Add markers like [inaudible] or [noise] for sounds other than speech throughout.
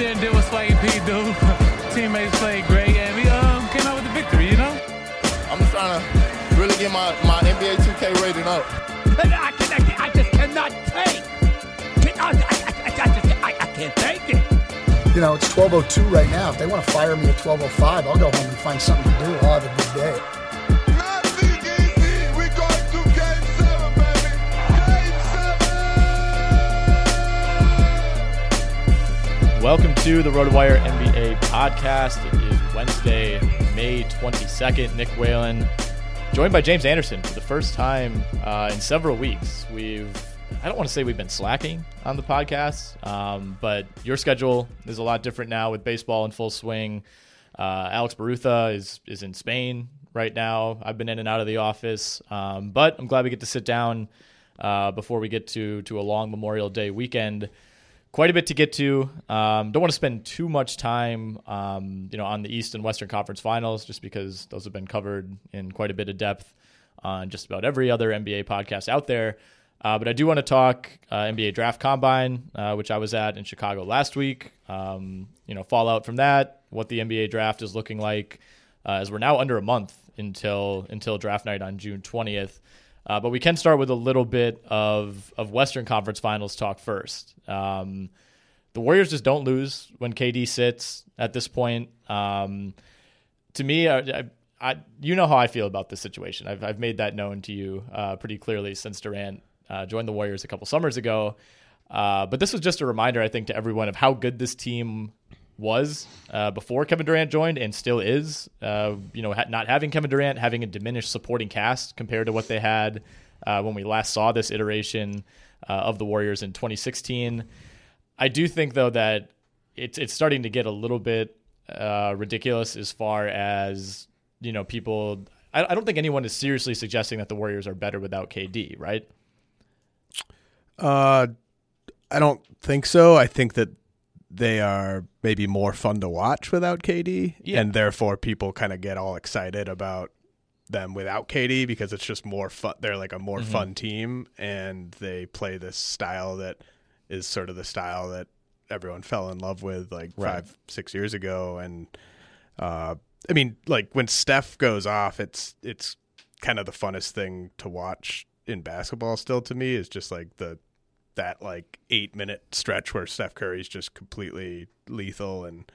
There and did what Swaggy P do. [laughs] Teammates played great, and we um, came out with the victory, you know? I'm just trying to really get my, my NBA 2K rating up. I, I, I, I just cannot take. I, I, I, I, just, I, I can't take it. You know, it's 12.02 right now. If they want to fire me at 12.05, I'll go home and find something to do. I'll have a good day. Welcome to the RotoWire NBA podcast. It is Wednesday, May 22nd. Nick Whalen, joined by James Anderson for the first time uh, in several weeks. We've, I don't want to say we've been slacking on the podcast, um, but your schedule is a lot different now with baseball in full swing. Uh, Alex Barutha is is in Spain right now. I've been in and out of the office, um, but I'm glad we get to sit down uh, before we get to to a long Memorial Day weekend quite a bit to get to. Um, don't want to spend too much time, um, you know, on the East and Western Conference Finals, just because those have been covered in quite a bit of depth on just about every other NBA podcast out there. Uh, but I do want to talk uh, NBA Draft Combine, uh, which I was at in Chicago last week. Um, you know, fallout from that, what the NBA Draft is looking like, uh, as we're now under a month until until draft night on June twentieth. Uh, but we can start with a little bit of of Western Conference Finals talk first. Um, the Warriors just don't lose when KD sits at this point. Um, to me, I, I, I, you know how I feel about this situation. I've, I've made that known to you uh, pretty clearly since Durant uh, joined the Warriors a couple summers ago. Uh, but this was just a reminder, I think, to everyone of how good this team was uh, before Kevin Durant joined and still is. Uh, you know, ha- not having Kevin Durant, having a diminished supporting cast compared to what they had uh, when we last saw this iteration uh, of the Warriors in 2016. I do think though that it's it's starting to get a little bit uh, ridiculous as far as you know people. I, I don't think anyone is seriously suggesting that the Warriors are better without KD, right? Uh, I don't think so. I think that they are maybe more fun to watch without KD, Yeah. and therefore people kind of get all excited about them without KD because it's just more fun. They're like a more Mhm. fun team, and they play this style that is sort of the style that everyone fell in love with like Right. five, six years ago. And uh, I mean, like when Steph goes off, it's it's kind of the funnest thing to watch in basketball still to me is just like the that like eight minute stretch where Steph Curry's just completely lethal and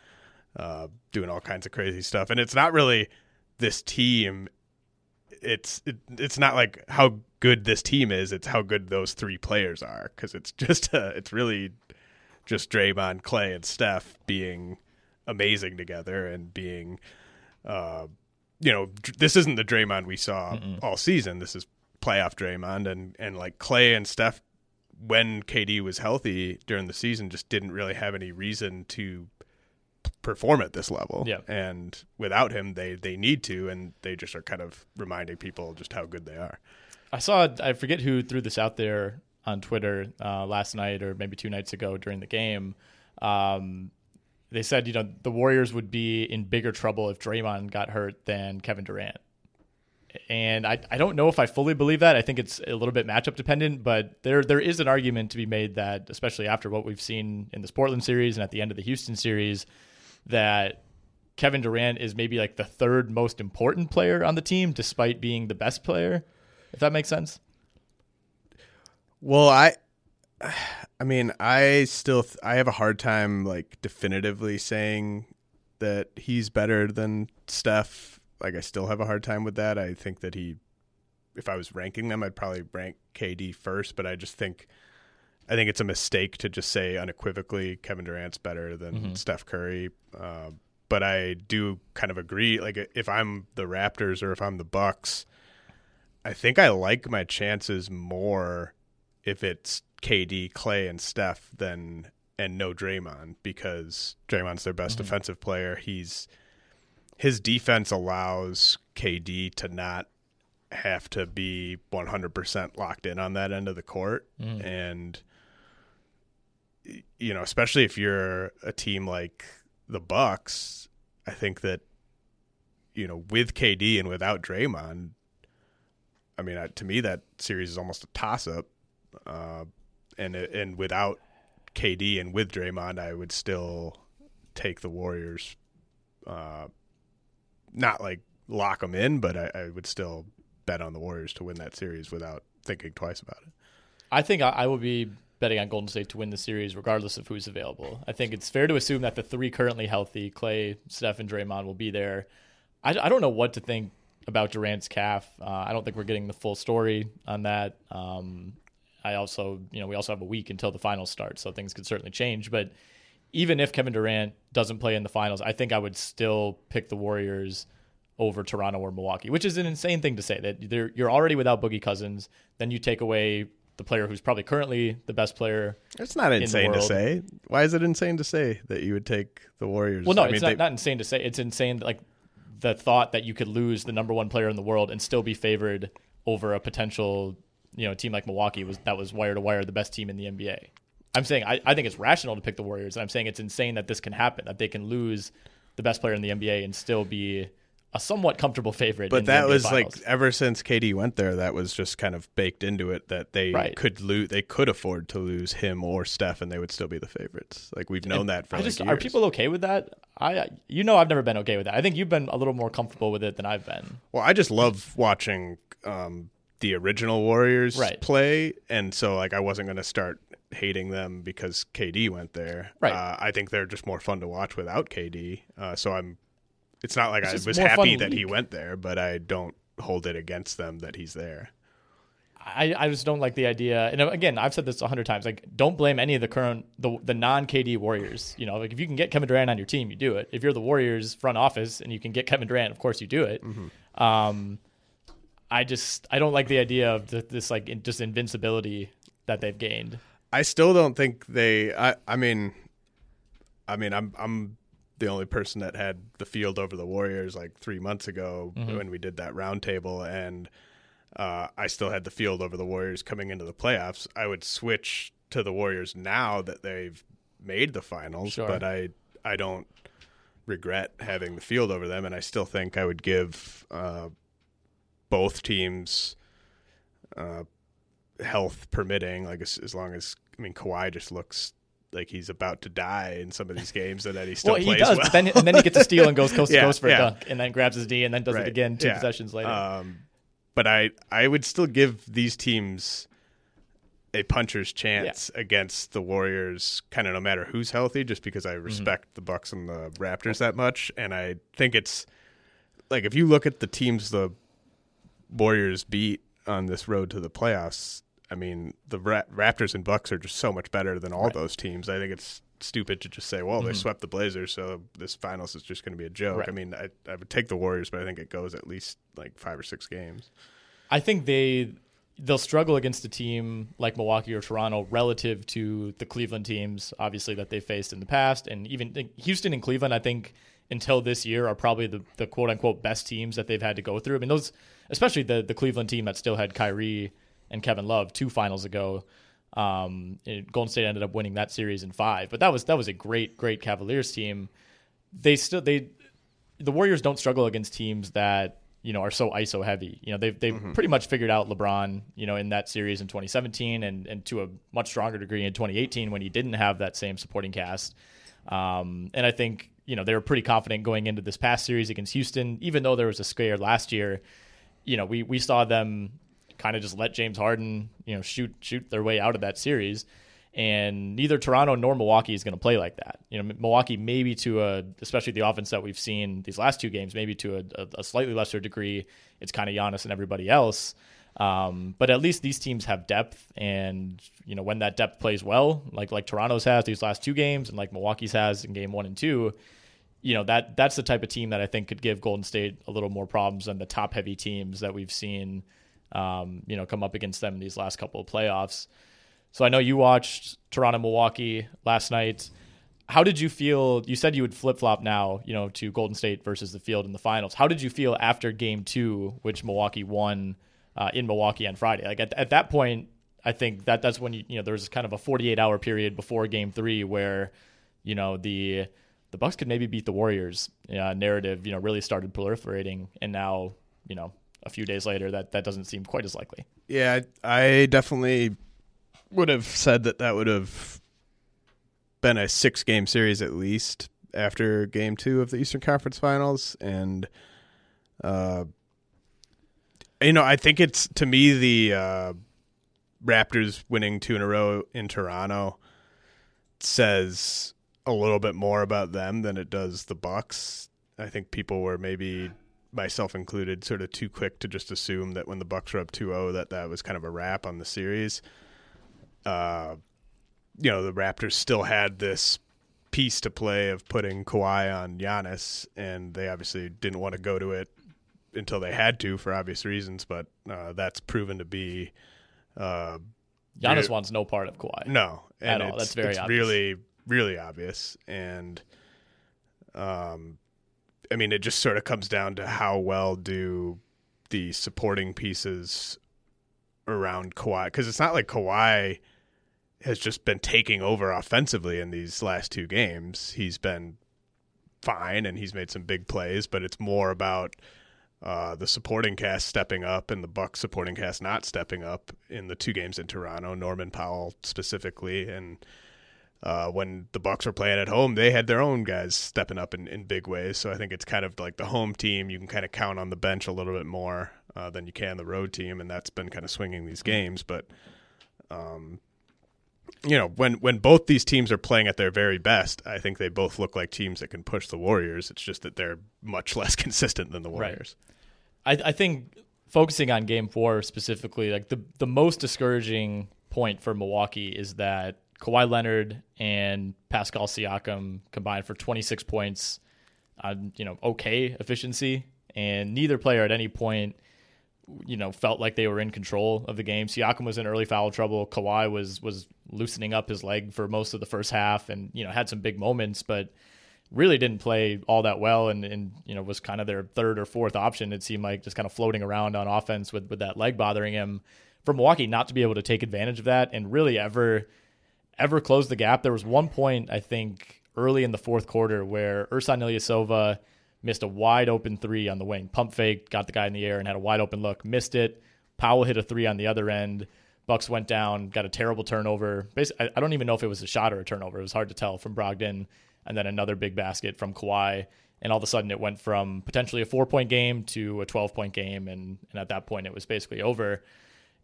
uh, doing all kinds of crazy stuff. And it's not really this team. It's it, it's not like how good this team is. It's how good those three players are because it's [laughs] just uh, it's really just Draymond, Clay, and Steph being amazing together and being, uh, you know, this isn't the Draymond we saw Mm-mm. all season. This is playoff Draymond, and and like Clay and Steph, when KD was healthy during the season, just didn't really have any reason to perform at this level. Yeah. And without him, they they need to, and they just are kind of reminding people just how good they are. I saw I forget who threw this out there on Twitter uh, last night or maybe two nights ago during the game. Um, they said, you know, the Warriors would be in bigger trouble if Draymond got hurt than Kevin Durant. And I, I don't know if I fully believe that. I think it's a little bit matchup dependent, but there there is an argument to be made that, especially after what we've seen in this Portland series and at the end of the Houston series, that Kevin Durant is maybe like the third most important player on the team, despite being the best player. If that makes sense. Well, I I mean, I still th- I have a hard time like definitively saying that he's better than Steph. Like I still have a hard time with that. I think that he if I was ranking them, I'd probably rank KD first, but I just think I think it's a mistake to just say unequivocally Kevin Durant's better than mm-hmm. Steph Curry. Uh, but I do kind of agree. Like if I'm the Raptors or if I'm the Bucks, I think I like my chances more if it's KD, Clay, and Steph than and no Draymond because Draymond's their best mm-hmm. defensive player. He's his defense allows KD to not have to be 100% locked in on that end of the court mm. and you know especially if you're a team like the Bucks I think that you know with KD and without Draymond I mean to me that series is almost a toss up uh, and and without KD and with Draymond, I would still take the Warriors. Uh, not like lock them in, but I, I, would still bet on the Warriors to win that series without thinking twice about it. I think I, I will be betting on Golden State to win the series regardless of who's available. I think it's fair to assume that the three currently healthy, Clay, Steph, and Draymond, will be there. I, I don't know what to think about Durant's calf. Uh, I don't think we're getting the full story on that. Um, I also, you know, we also have a week until the finals start, so things could certainly change. But even if Kevin Durant doesn't play in the finals, I think I would still pick the Warriors over Toronto or Milwaukee, which is an insane thing to say that you're already without Boogie Cousins. Then you take away the player who's probably currently the best player. It's not insane to say. Why is it insane to say that you would take the Warriors? Well, no, I it's mean, not, they... not insane to say. It's insane like the thought that you could lose the number one player in the world and still be favored over a potential you know team like Milwaukee was that was wire to wire the best team in the NBA. I'm saying I, I think it's rational to pick the Warriors, and I'm saying it's insane that this can happen that they can lose the best player in the NBA and still be a somewhat comfortable favorite. But that was Finals. like ever since KD went there, that was just kind of baked into it that they right. could lose, they could afford to lose him or Steph, and they would still be the favorites. Like we've known and that for. I like just, years. Are people okay with that? I, you know, I've never been okay with that. I think you've been a little more comfortable with it than I've been. Well, I just love watching um, the original Warriors right. play, and so like I wasn't going to start hating them because KD went there. Right. Uh, I think they're just more fun to watch without KD. Uh, so I'm. It's not like it's I was happy that league. he went there, but I don't hold it against them that he's there. I, I just don't like the idea. And again, I've said this a hundred times. Like, don't blame any of the current the the non KD Warriors. You know, like if you can get Kevin Durant on your team, you do it. If you're the Warriors front office and you can get Kevin Durant, of course you do it. Mm-hmm. Um, I just I don't like the idea of the, this like in, just invincibility that they've gained. I still don't think they. I I mean, I mean I'm I'm the only person that had the field over the Warriors like three months ago mm-hmm. when we did that roundtable, and uh, I still had the field over the Warriors coming into the playoffs. I would switch to the Warriors now that they've made the finals, sure. but I I don't regret having the field over them, and I still think I would give. Uh, both teams, uh, health permitting, like as, as long as I mean Kawhi just looks like he's about to die in some of these games, and then he still well, plays he does, well. Then, and then he gets a steal and goes coast to [laughs] coast for yeah. a dunk, and then grabs his knee, and then does right. it again two yeah. possessions later. Um, but I I would still give these teams a puncher's chance yeah. against the Warriors, kind of no matter who's healthy, just because I mm-hmm. respect mm-hmm. the Bucks and the Raptors that much, and I think it's like if you look at the teams the Warriors beat on this road to the playoffs, I mean the Ra- Raptors and Bucks are just so much better than all right. those teams. I think it's stupid to just say, well, mm-hmm. they swept the Blazers, so this finals is just going to be a joke. Right. I mean, I, I would take the Warriors, but I think it goes at least like five or six games. I think they they'll struggle against a team like Milwaukee or Toronto relative to the Cleveland teams, obviously that they faced in the past, and even Houston and Cleveland. I think until this year are probably the, the quote unquote best teams that they've had to go through. I mean, those especially the the Cleveland team that still had Kyrie and Kevin Love two finals ago. Um, Golden State ended up winning that series in five, but that was that was a great great Cavaliers team. They still they the Warriors don't struggle against teams that you know are so ISO heavy. You know they've they've mm-hmm. pretty much figured out LeBron. You know in that series in 2017 and and to a much stronger degree in 2018 when he didn't have that same supporting cast. Um, and I think you know they were pretty confident going into this past series against Houston, even though there was a scare last year. You know we we saw them kind of just let James Harden, you know, shoot shoot their way out of that series. And neither Toronto nor Milwaukee is going to play like that. You know, Milwaukee maybe to a, especially the offense that we've seen these last two games, maybe to a, a slightly lesser degree, it's kind of Giannis and everybody else. Um, but at least these teams have depth, and you know when that depth plays well, like like Toronto's has these last two games, and like Milwaukee's has in game one and two, you know that that's the type of team that I think could give Golden State a little more problems than the top heavy teams that we've seen um, you know, come up against them in these last couple of playoffs. So I know you watched Toronto Milwaukee last night. How did you feel? You said you would flip flop now, you know, to Golden State versus the field in the finals. How did you feel after Game Two, which Milwaukee won uh, in Milwaukee on Friday? Like at, at that point, I think that that's when you you know there was kind of a 48 hour period before Game Three where you know the the Bucks could maybe beat the Warriors uh, narrative, you know, really started proliferating, and now you know a few days later, that that doesn't seem quite as likely. Yeah, I definitely would have said that that would have been a six game series at least after game two of the Eastern Conference Finals, and uh, you know, I think it's to me the uh, Raptors winning two in a row in Toronto says a little bit more about them than it does the Bucks. I think people were maybe myself included, sort of too quick to just assume that when the Bucks were up 2-0 that that was kind of a wrap on the series. Uh, you know, the Raptors still had this piece to play of putting Kawhi on Giannis, and they obviously didn't want to go to it until they had to for obvious reasons. But uh, that's proven to be. Uh, Giannis wants no part of Kawhi. No, at all. That's very it's obvious. really, really obvious, and um, I mean, it just sort of comes down to how well do the supporting pieces around Kawhi because it's not like Kawhi has just been taking over offensively in these last two games. He's been fine and he's made some big plays, but it's more about uh, the supporting cast stepping up and the Bucks supporting cast not stepping up in the two games in Toronto. Norman Powell specifically, and uh, when the Bucks were playing at home, they had their own guys stepping up in, in big ways. So I think it's kind of like the home team. You can kind of count on the bench a little bit more uh, than you can the road team, and that's been kind of swinging these games. But um, you know, when when both these teams are playing at their very best, I think they both look like teams that can push the Warriors. It's just that they're much [laughs] less consistent than the Warriors. Right. I, I think focusing on Game Four specifically, like the the most discouraging point for Milwaukee is that Kawhi Leonard and Pascal Siakam combined for 26 points on you know okay efficiency, and neither player at any point you know felt like they were in control of the game. Siakam was in early foul trouble. Kawhi was was loosening up his leg for most of the first half, and you know had some big moments, but really didn't play all that well, and, and you know was kind of their third or fourth option. It seemed like just kind of floating around on offense with with that leg bothering him. For Milwaukee not to be able to take advantage of that and really ever ever close the gap. There was one point I think early in the fourth quarter where Ersan Ilyasova missed a wide open three on the wing. Pump fake, got the guy in the air and had a wide open look, missed it. Powell hit a three on the other end. Bucks went down, got a terrible turnover. Basically, I don't even know if it was a shot or a turnover. It was hard to tell from Brogdon, and then another big basket from Kawhi. and all of a sudden it went from potentially a four point game to a 12 point game. And, and at that point, it was basically over.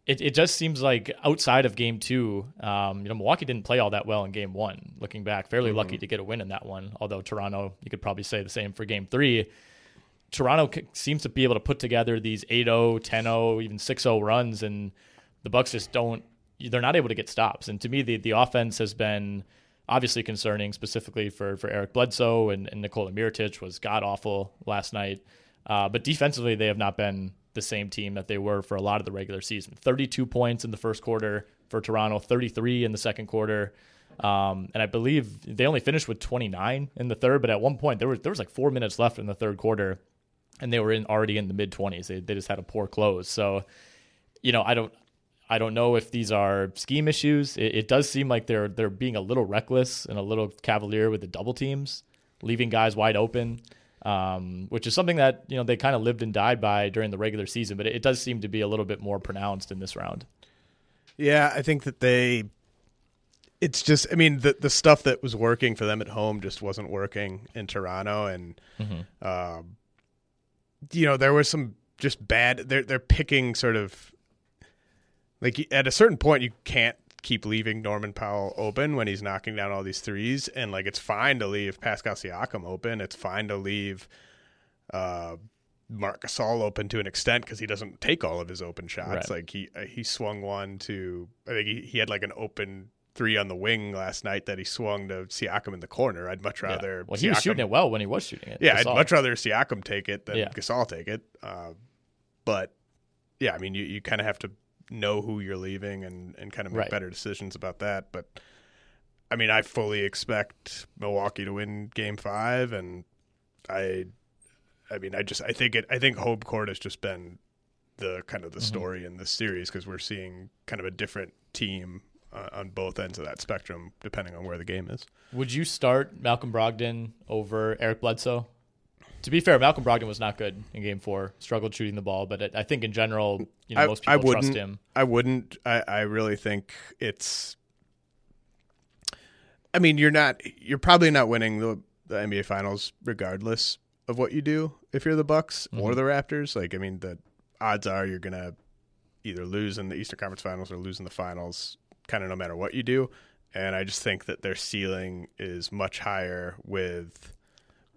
It, it just seems like outside of game two, um, you know, Milwaukee didn't play all that well in game one. Looking back, fairly Mm-hmm. lucky to get a win in that one. Although Toronto, you could probably say the same for game three. Toronto c- seems to be able to put together these 8-0, 10-0, even 6-0 runs, and the Bucks just don't. They're not able to get stops. And to me, the the offense has been obviously concerning, specifically for for Eric Bledsoe and, and Nikola Mirotic was god awful last night. Uh, but defensively, they have not been the same team that they were for a lot of the regular season. 32 points in the first quarter for Toronto, 33 in the second quarter. Um, and I believe they only finished with 29 in the third, but at one point there was there was like four minutes left in the third quarter, and they were in already in the mid 20s. They they just had a poor close. So, you know, I don't I don't know if these are scheme issues. It, it does seem like they're they're being a little reckless and a little cavalier with the double teams, leaving guys wide open. Um, which is something that you know they kind of lived and died by during the regular season, but it, it does seem to be a little bit more pronounced in this round. Yeah, I think that they. It's just, I mean, the the stuff that was working for them at home just wasn't working in Toronto, and Mhm. um, you know there was some just bad. They're they're picking sort of like at a certain point you can't keep leaving Norman Powell open when he's knocking down all these threes, and like it's fine to leave Pascal Siakam open. It's fine to leave. Uh, Marc Gasol open to an extent because he doesn't take all of his open shots. Right. Like he uh, he swung one to I think he, he had like an open three on the wing last night that he swung to Siakam in the corner. I'd much Yeah. rather Well, he was shooting it well when he was shooting it. Yeah, I'd much rather Siakam take it than Yeah. Gasol take it. Uh, but yeah, I mean you, you kind of have to know who you're leaving and, and kind of make Right. better decisions about that. But I mean I fully expect Milwaukee to win game five and I I mean, I just I think it I think home court has just been the kind of the Mhm. story in this series because we're seeing kind of a different team uh, on both ends of that spectrum depending on where the game is. Would you start Malcolm Brogdon over Eric Bledsoe? To be fair, Malcolm Brogdon was not good in Game Four. Struggled shooting the ball, but I- I think in general, you know, I, most I people wouldn't, trust him. I wouldn't. I, I really think it's. I mean, you're not. You're probably not winning the the NBA Finals regardless of what you do. If you're the Bucks or Mhm. the Raptors, like I mean, the odds are you're gonna either lose in the Eastern Conference Finals or lose in the finals, kind of no matter what you do. And I just think that their ceiling is much higher with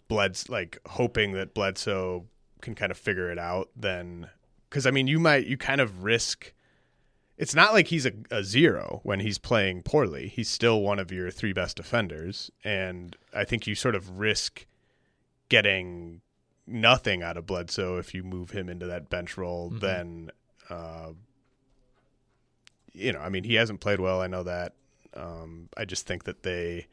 Bled's like hoping that Bledsoe can kind of figure it out then because I mean you might you kind of risk. It's not like he's a, a zero when he's playing poorly. He's still one of your three best defenders, and I think you sort of risk getting nothing out of Bledsoe if you move him into that bench role. Mhm. Then, uh, you know, I mean, he hasn't played well. I know that. Um, I just think that they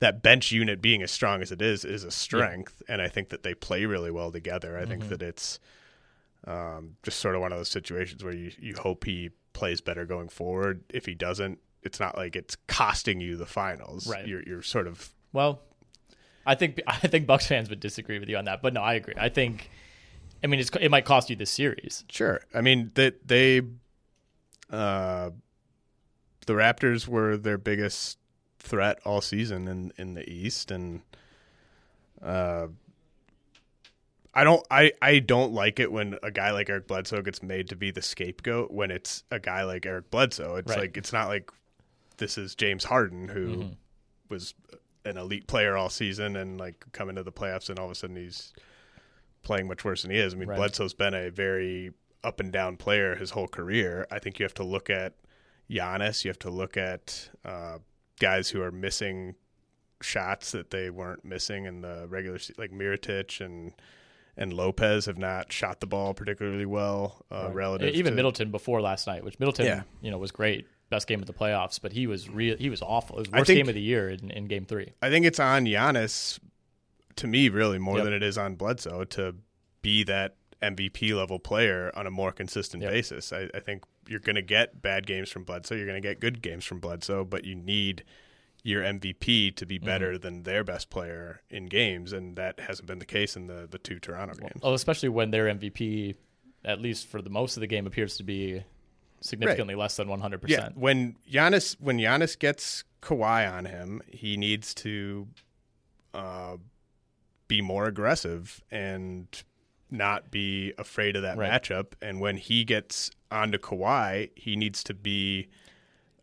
that bench unit being as strong as it is is a strength, and I think that they play really well together. I think Mhm. that it's um, just sort of one of those situations where you you hope he plays better going forward. If he doesn't, it's not like it's costing you the finals. Right. You're you're sort of Well, I think [laughs] I think Bucks fans would disagree with you on that, but no, I agree. I think, I mean, it's, it might cost you this series. Sure. I mean that they, uh, the Raptors were their biggest threat all season in in the East, and uh, I don't I I don't like it when a guy like Eric Bledsoe gets made to be the scapegoat when it's a guy like Eric Bledsoe. It's Right. like it's not like this is James Harden who Mhm. was an elite player all season and like come into the playoffs and all of a sudden he's playing much worse than he is. I mean, Right. Bledsoe's been a very up and down player his whole career. I think you have to look at Giannis. You have to look at uh, guys who are missing shots that they weren't missing in the regular se- like Mirotic and and Lopez have not shot the ball particularly well uh, Right. relative. even to, Middleton before last night, which Middleton, Yeah. you know, was great, best game of the playoffs, but he was real. He was awful. It was worst think- game of the year in, in Game Three. I think it's on Giannis to me really more Yep. than it is on Bledsoe to be that MVP level player on a more consistent Yep. basis. I, I think you're going to get bad games from Bledsoe. You're going to get good games from Bledsoe, but you need your MVP to be better Mm-hmm. than their best player in games, and that hasn't been the case in the the two Toronto games. Oh, especially when their MVP, at least for the most of the game, appears to be significantly less than one hundred Yeah, percent. when Giannis when Giannis gets Kawhi on him, he needs to uh, be more aggressive and not be afraid of that Right. matchup. And when he gets onto Kawhi, he needs to be.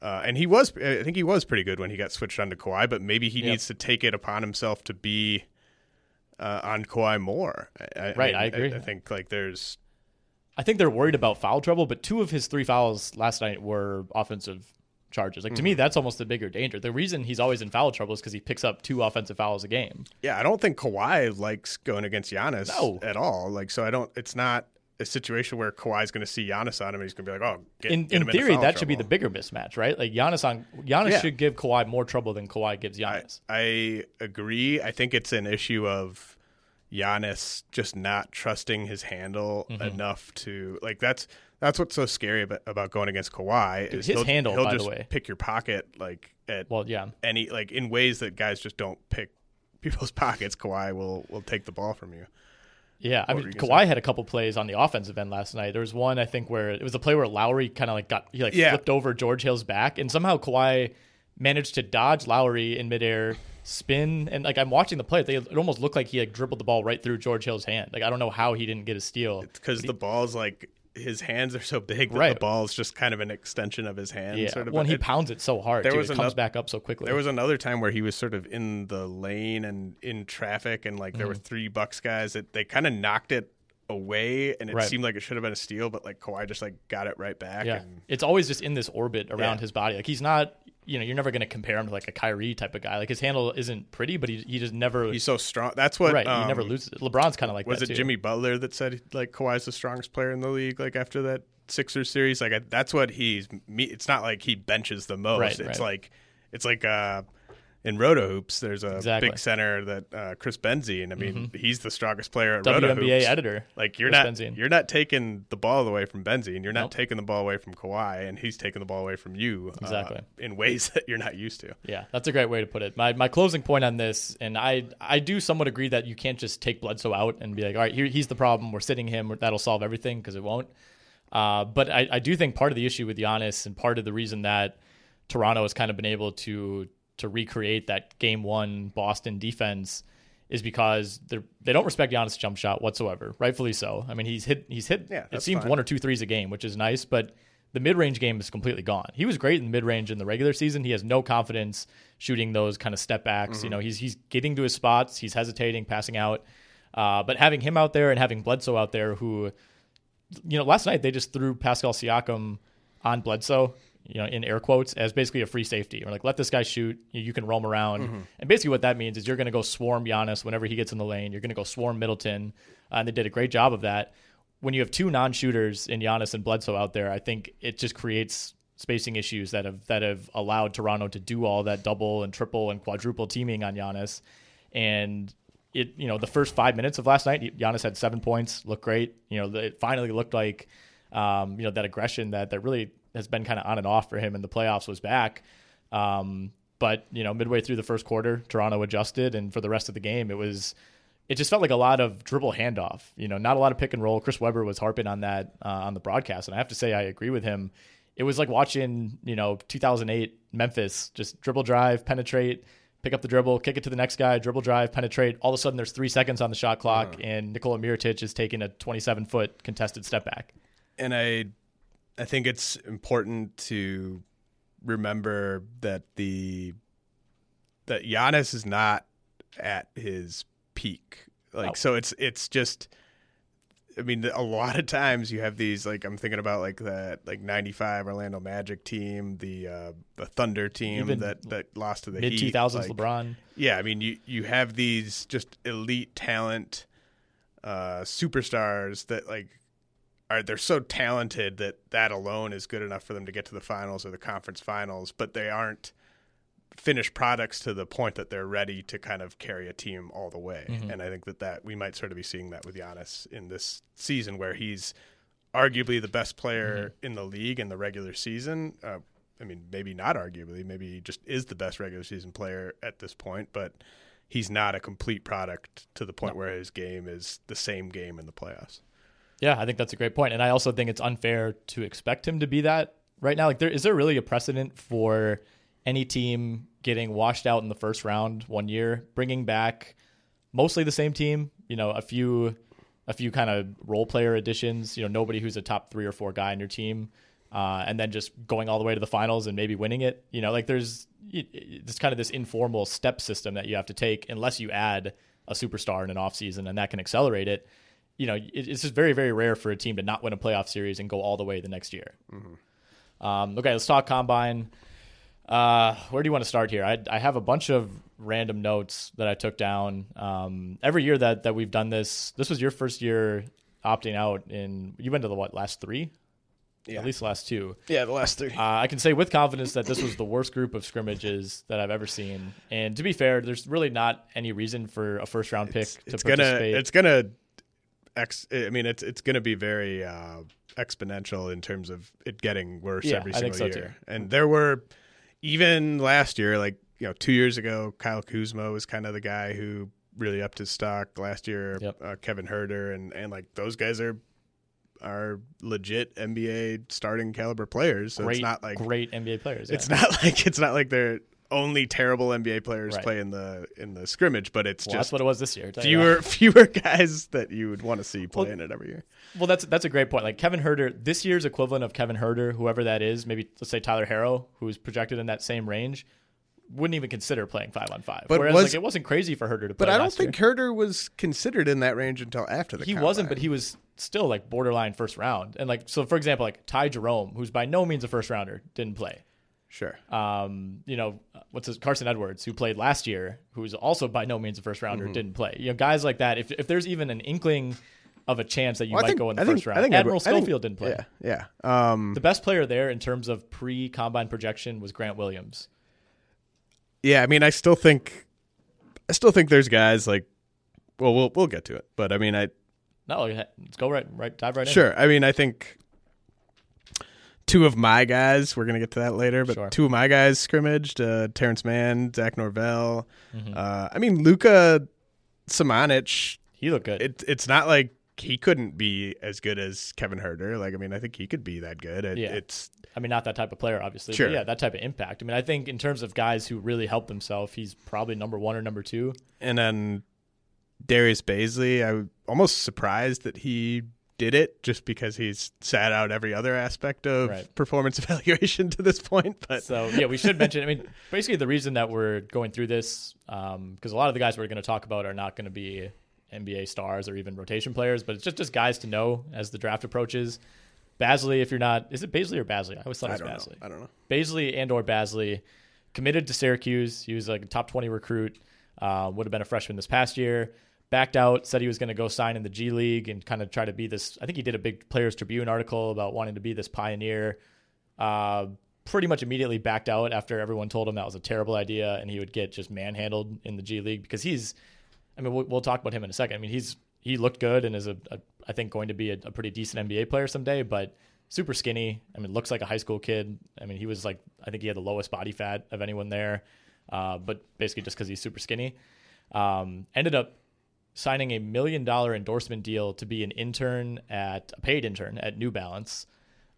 Uh, and he was, I think he was pretty good when he got switched onto Kawhi, but maybe he Yep. needs to take it upon himself to be uh, on Kawhi more. I, Right, I agree. I, think like there's I think they're worried about foul trouble, but two of his three fouls last night were offensive charges. Like to me, Mm-hmm. that's almost the bigger danger. The reason he's always in foul trouble is because he picks up two offensive fouls a game. Yeah, I don't think Kawhi likes going against Giannis No. at all. Like, so I don't. It's not a situation where Kawhi's going to see Giannis on him and he's going to be like, "Oh, get, in get in theory, that should be the bigger mismatch, right? Like Giannis on Giannis Yeah. should give Kawhi more trouble than Kawhi gives Giannis. I agree. I think it's an issue of Giannis just not trusting his handle Mm-hmm. enough to like. That's that's what's so scary about, about going against Kawhi. Dude, is his he'll, handle, he'll by the just way. pick your pocket like at well, yeah. any like in ways that guys just don't pick [laughs] people's pockets. Kawhi will will take the ball from you. Yeah, I mean, were you gonna Kawhi had a couple plays on the offensive end last night. There was one I think where it was a play where Lowry kind of like got he like Yeah. flipped over George Hill's back, and somehow Kawhi managed to dodge Lowry in midair, spin, and like I'm watching the play, they, it almost looked like he like dribbled the ball right through George Hill's hand. Like I don't know how he didn't get a steal. because the ball's like his hands are so big that Right. the ball's just kind of an extension of his hand. yeah, sort of. when he It- pounds it so hard, there too, was it comes back up so quickly. There was another time where he was sort of in the lane and in traffic, and like there Mm-hmm. were three Bucks guys that they kind of knocked it away, and it Right. seemed like it should have been a steal, but like Kawhi just like got it right back. yeah, and it's always just in this orbit around Yeah. his body. Like he's not. You know, you're never going to compare him to like a Kyrie type of guy. Like his handle isn't pretty, but he he just never. he's so strong. That's what right. he um, never loses. LeBron's kind of like was it too. Jimmy Butler that said like Kawhi's the strongest player in the league? Like after that Sixers series, like I, that's what he's. Me, it's not like he benches the most. Right, it's right. like it's like uh, in Roto Hoops. There's a Exactly. big center that uh, Chris Benzine. I mean, he's the strongest player at Roto WNBA Hoops. editor. Like you're Chris not Benzine. you're not taking the ball away from Benzine. You're not Nope. taking the ball away from Kawhi, and he's taking the ball away from you. uh, Exactly. in ways [laughs] that you're not used to. Yeah, that's a great way to put it. My my closing point on this, and I I do somewhat agree that you can't just take Bledsoe out and be like, all right, here, he's the problem. We're sitting him. That'll solve everything because it won't. Uh, but I, I do think part of the issue with Giannis and part of the reason that Toronto has kind of been able to to recreate that game one Boston defense is because they they don't respect Giannis' jump shot whatsoever. Rightfully so. I mean, he's hit he's hit. Yeah, it seems fine. one or two threes a game, which is nice, but the mid range game is completely gone. He was great in the mid range in the regular season. He has no confidence shooting those kind of step backs. Mm-hmm. You know, he's he's getting to his spots. He's hesitating, passing out. Uh, but having him out there and having Bledsoe out there, who, you know, last night they just threw Pascal Siakam on Bledsoe, you know, in air quotes, as basically a free safety. Or like, let this guy shoot. You, you can roam around. Mm-hmm. And basically, what that means is you're going to go swarm Giannis whenever he gets in the lane. You're going to go swarm Middleton, uh, and they did a great job of that. When you have two non-shooters in Giannis and Bledsoe out there, I think it just creates spacing issues that have that have allowed Toronto to do all that double and triple and quadruple teaming on Giannis. And it, you know, the first five minutes of last night, Giannis had seven points, looked great. You know, it finally looked like, um, you know, that aggression that that really has been kind of on and off for him in the playoffs was back. Um, but you know, midway through the first quarter, Toronto adjusted, and for the rest of the game, it was. It just felt like a lot of dribble handoff, you know, not a lot of pick and roll. Chris Webber was harping on that uh, on the broadcast, and I have to say I agree with him. It was like watching, you know, 2008 Memphis, just dribble drive, penetrate, pick up the dribble, kick it to the next guy, dribble drive, penetrate. All of a sudden, there's three seconds on the shot clock, and Nikola Mirotic is taking a 27 foot contested step back. and I I think it's important to remember that the that Giannis is not at his peak. Like No. so it's it's just I mean a lot of times you have these like I'm thinking about like that like 95 Orlando Magic team, the uh the Thunder team Even that that lost to the Mid Heat, 2000s like- LeBron. yeah, I mean, you you have these just elite talent, uh, superstars that like are they're so talented that that alone is good enough for them to get to the finals or the conference finals, but they aren't finished products to the point that they're ready to kind of carry a team all the way. And I think that that we might sort of be seeing that with Giannis in this season, where he's arguably the best player in the league in the regular season. Uh, I mean, maybe not arguably, maybe he just is the best regular season player at this point, but he's not a complete product to the point where his game is the same game in the playoffs. Yeah, I think that's a great point, and I also think it's unfair to expect him to be that right now. Like, there is there really a precedent for any team getting washed out in the first round one year, bringing back mostly the same team. You know, a few a few kind of role player additions. You know, nobody who's a top three or four guy in your team, uh, and then just going all the way to the finals and maybe winning it. You know, like there's it's kind of this informal step system that you have to take unless you add a superstar in an offseason and that can accelerate it. You know, it's just very very rare for a team to not win a playoff series and go all the way the next year. Mm-hmm. Um, okay, let's talk combine. Uh, where do you want to start here? I, I have a bunch of random notes that I took down. Um, every year that, that we've done this, this was your first year opting out in, you went to the what, last three? Yeah. At least the last two. Yeah, the last three. Uh, I can say with confidence that this was the worst group of scrimmages that I've ever seen. And to be fair, there's really not any reason for a first round pick it's, to it's participate. Gonna, it's gonna, ex, I mean, it's it's gonna be very uh, exponential in terms of it getting worse Yeah, every single so, year. too. And there were even last year, like you know, two years ago, Kyle Kuzma was kind of the guy who really upped his stock. Last year, Yep. uh, Kevin Huerter and and like those guys are are legit NBA starting caliber players. So great, it's not like great NBA players. it's not [laughs] like it's not like they're only terrible NBA players Right. play in the in the scrimmage, but it's Well, just that's what it was this year. I'll tell you fewer [laughs] fewer guys that you would want to see Well, playing it every year. Well, that's that's a great point. Like Kevin Huerter, this year's equivalent of Kevin Huerter, whoever that is, maybe let's say Tyler Herro, who's projected in that same range, wouldn't even consider playing five on five. But Whereas was- like it wasn't crazy for Huerter to play. But I don't think year. Huerter was considered in that range until after the. he combine. wasn't, but he was still like borderline first round. And like so, for example, like Ty Jerome, who's by no means a first rounder, didn't play. Sure. Um, you know, what's his Carson Edwards, who played last year, who's also by no means a first Mm-hmm. rounder, didn't play. You know, guys like that. If if there's even an inkling of a chance that you Well, might think- go in the I think- first round, I think Admiral Edward- I think- Schofield didn't play. Yeah, yeah. Um, The best player there in terms of pre combine projection was Grant Williams. yeah. I mean, I still think, I still think there's guys like, well, we'll we'll get to it, but I mean, I No, let's go right, right, dive right in. Sure. I mean, I think two of my guys, we're going to get to that later, but Sure. two of my guys scrimmaged uh, Terance Mann, Zach Norvell. Mm-hmm. Uh, I mean, Luka Samanic, He looked good. it, it's not like he couldn't be as good as Kevin Huerter. Like, I mean, I think he could be that good. It, Yeah. It's, I mean, not that type of player, obviously. Sure. But yeah, that type of impact. I mean, I think in terms of guys who really helped themselves, he's probably number one or number two. and then Darius Bazley, I was almost surprised that he did it just because he's sat out every other aspect of Right. performance [laughs] evaluation to this point. But So yeah, we should mention. I mean, basically the reason that we're going through this, because a lot of the guys we're going to talk about are not going to be NBA stars or even rotation players, but it's just just guys to know as the draft approaches. Bazley, if you're not, is it Bazley or Bazley? I always thought it was Bazley. know. I don't know. Bazley and or Bazley committed to Syracuse. He was like a top 20 recruit. Uh, would have been a freshman this past year. Backed out, said he was going to go sign in the G League and kind of try to be this. I think he did a big Players Tribune article about wanting to be this pioneer. Uh, pretty much immediately backed out after everyone told him that was a terrible idea and he would get just manhandled in the G League because he's. I mean, we'll, we'll talk about him in a second. I mean, he's he looked good and is a, a I think going to be a, a pretty decent NBA player someday, but super skinny. I mean, looks like a high school kid. I mean, he was like I think he had the lowest body fat of anyone there, uh, but basically just because he's super skinny. Um, ended up signing a million dollar endorsement deal to be an intern at a paid intern at New Balance.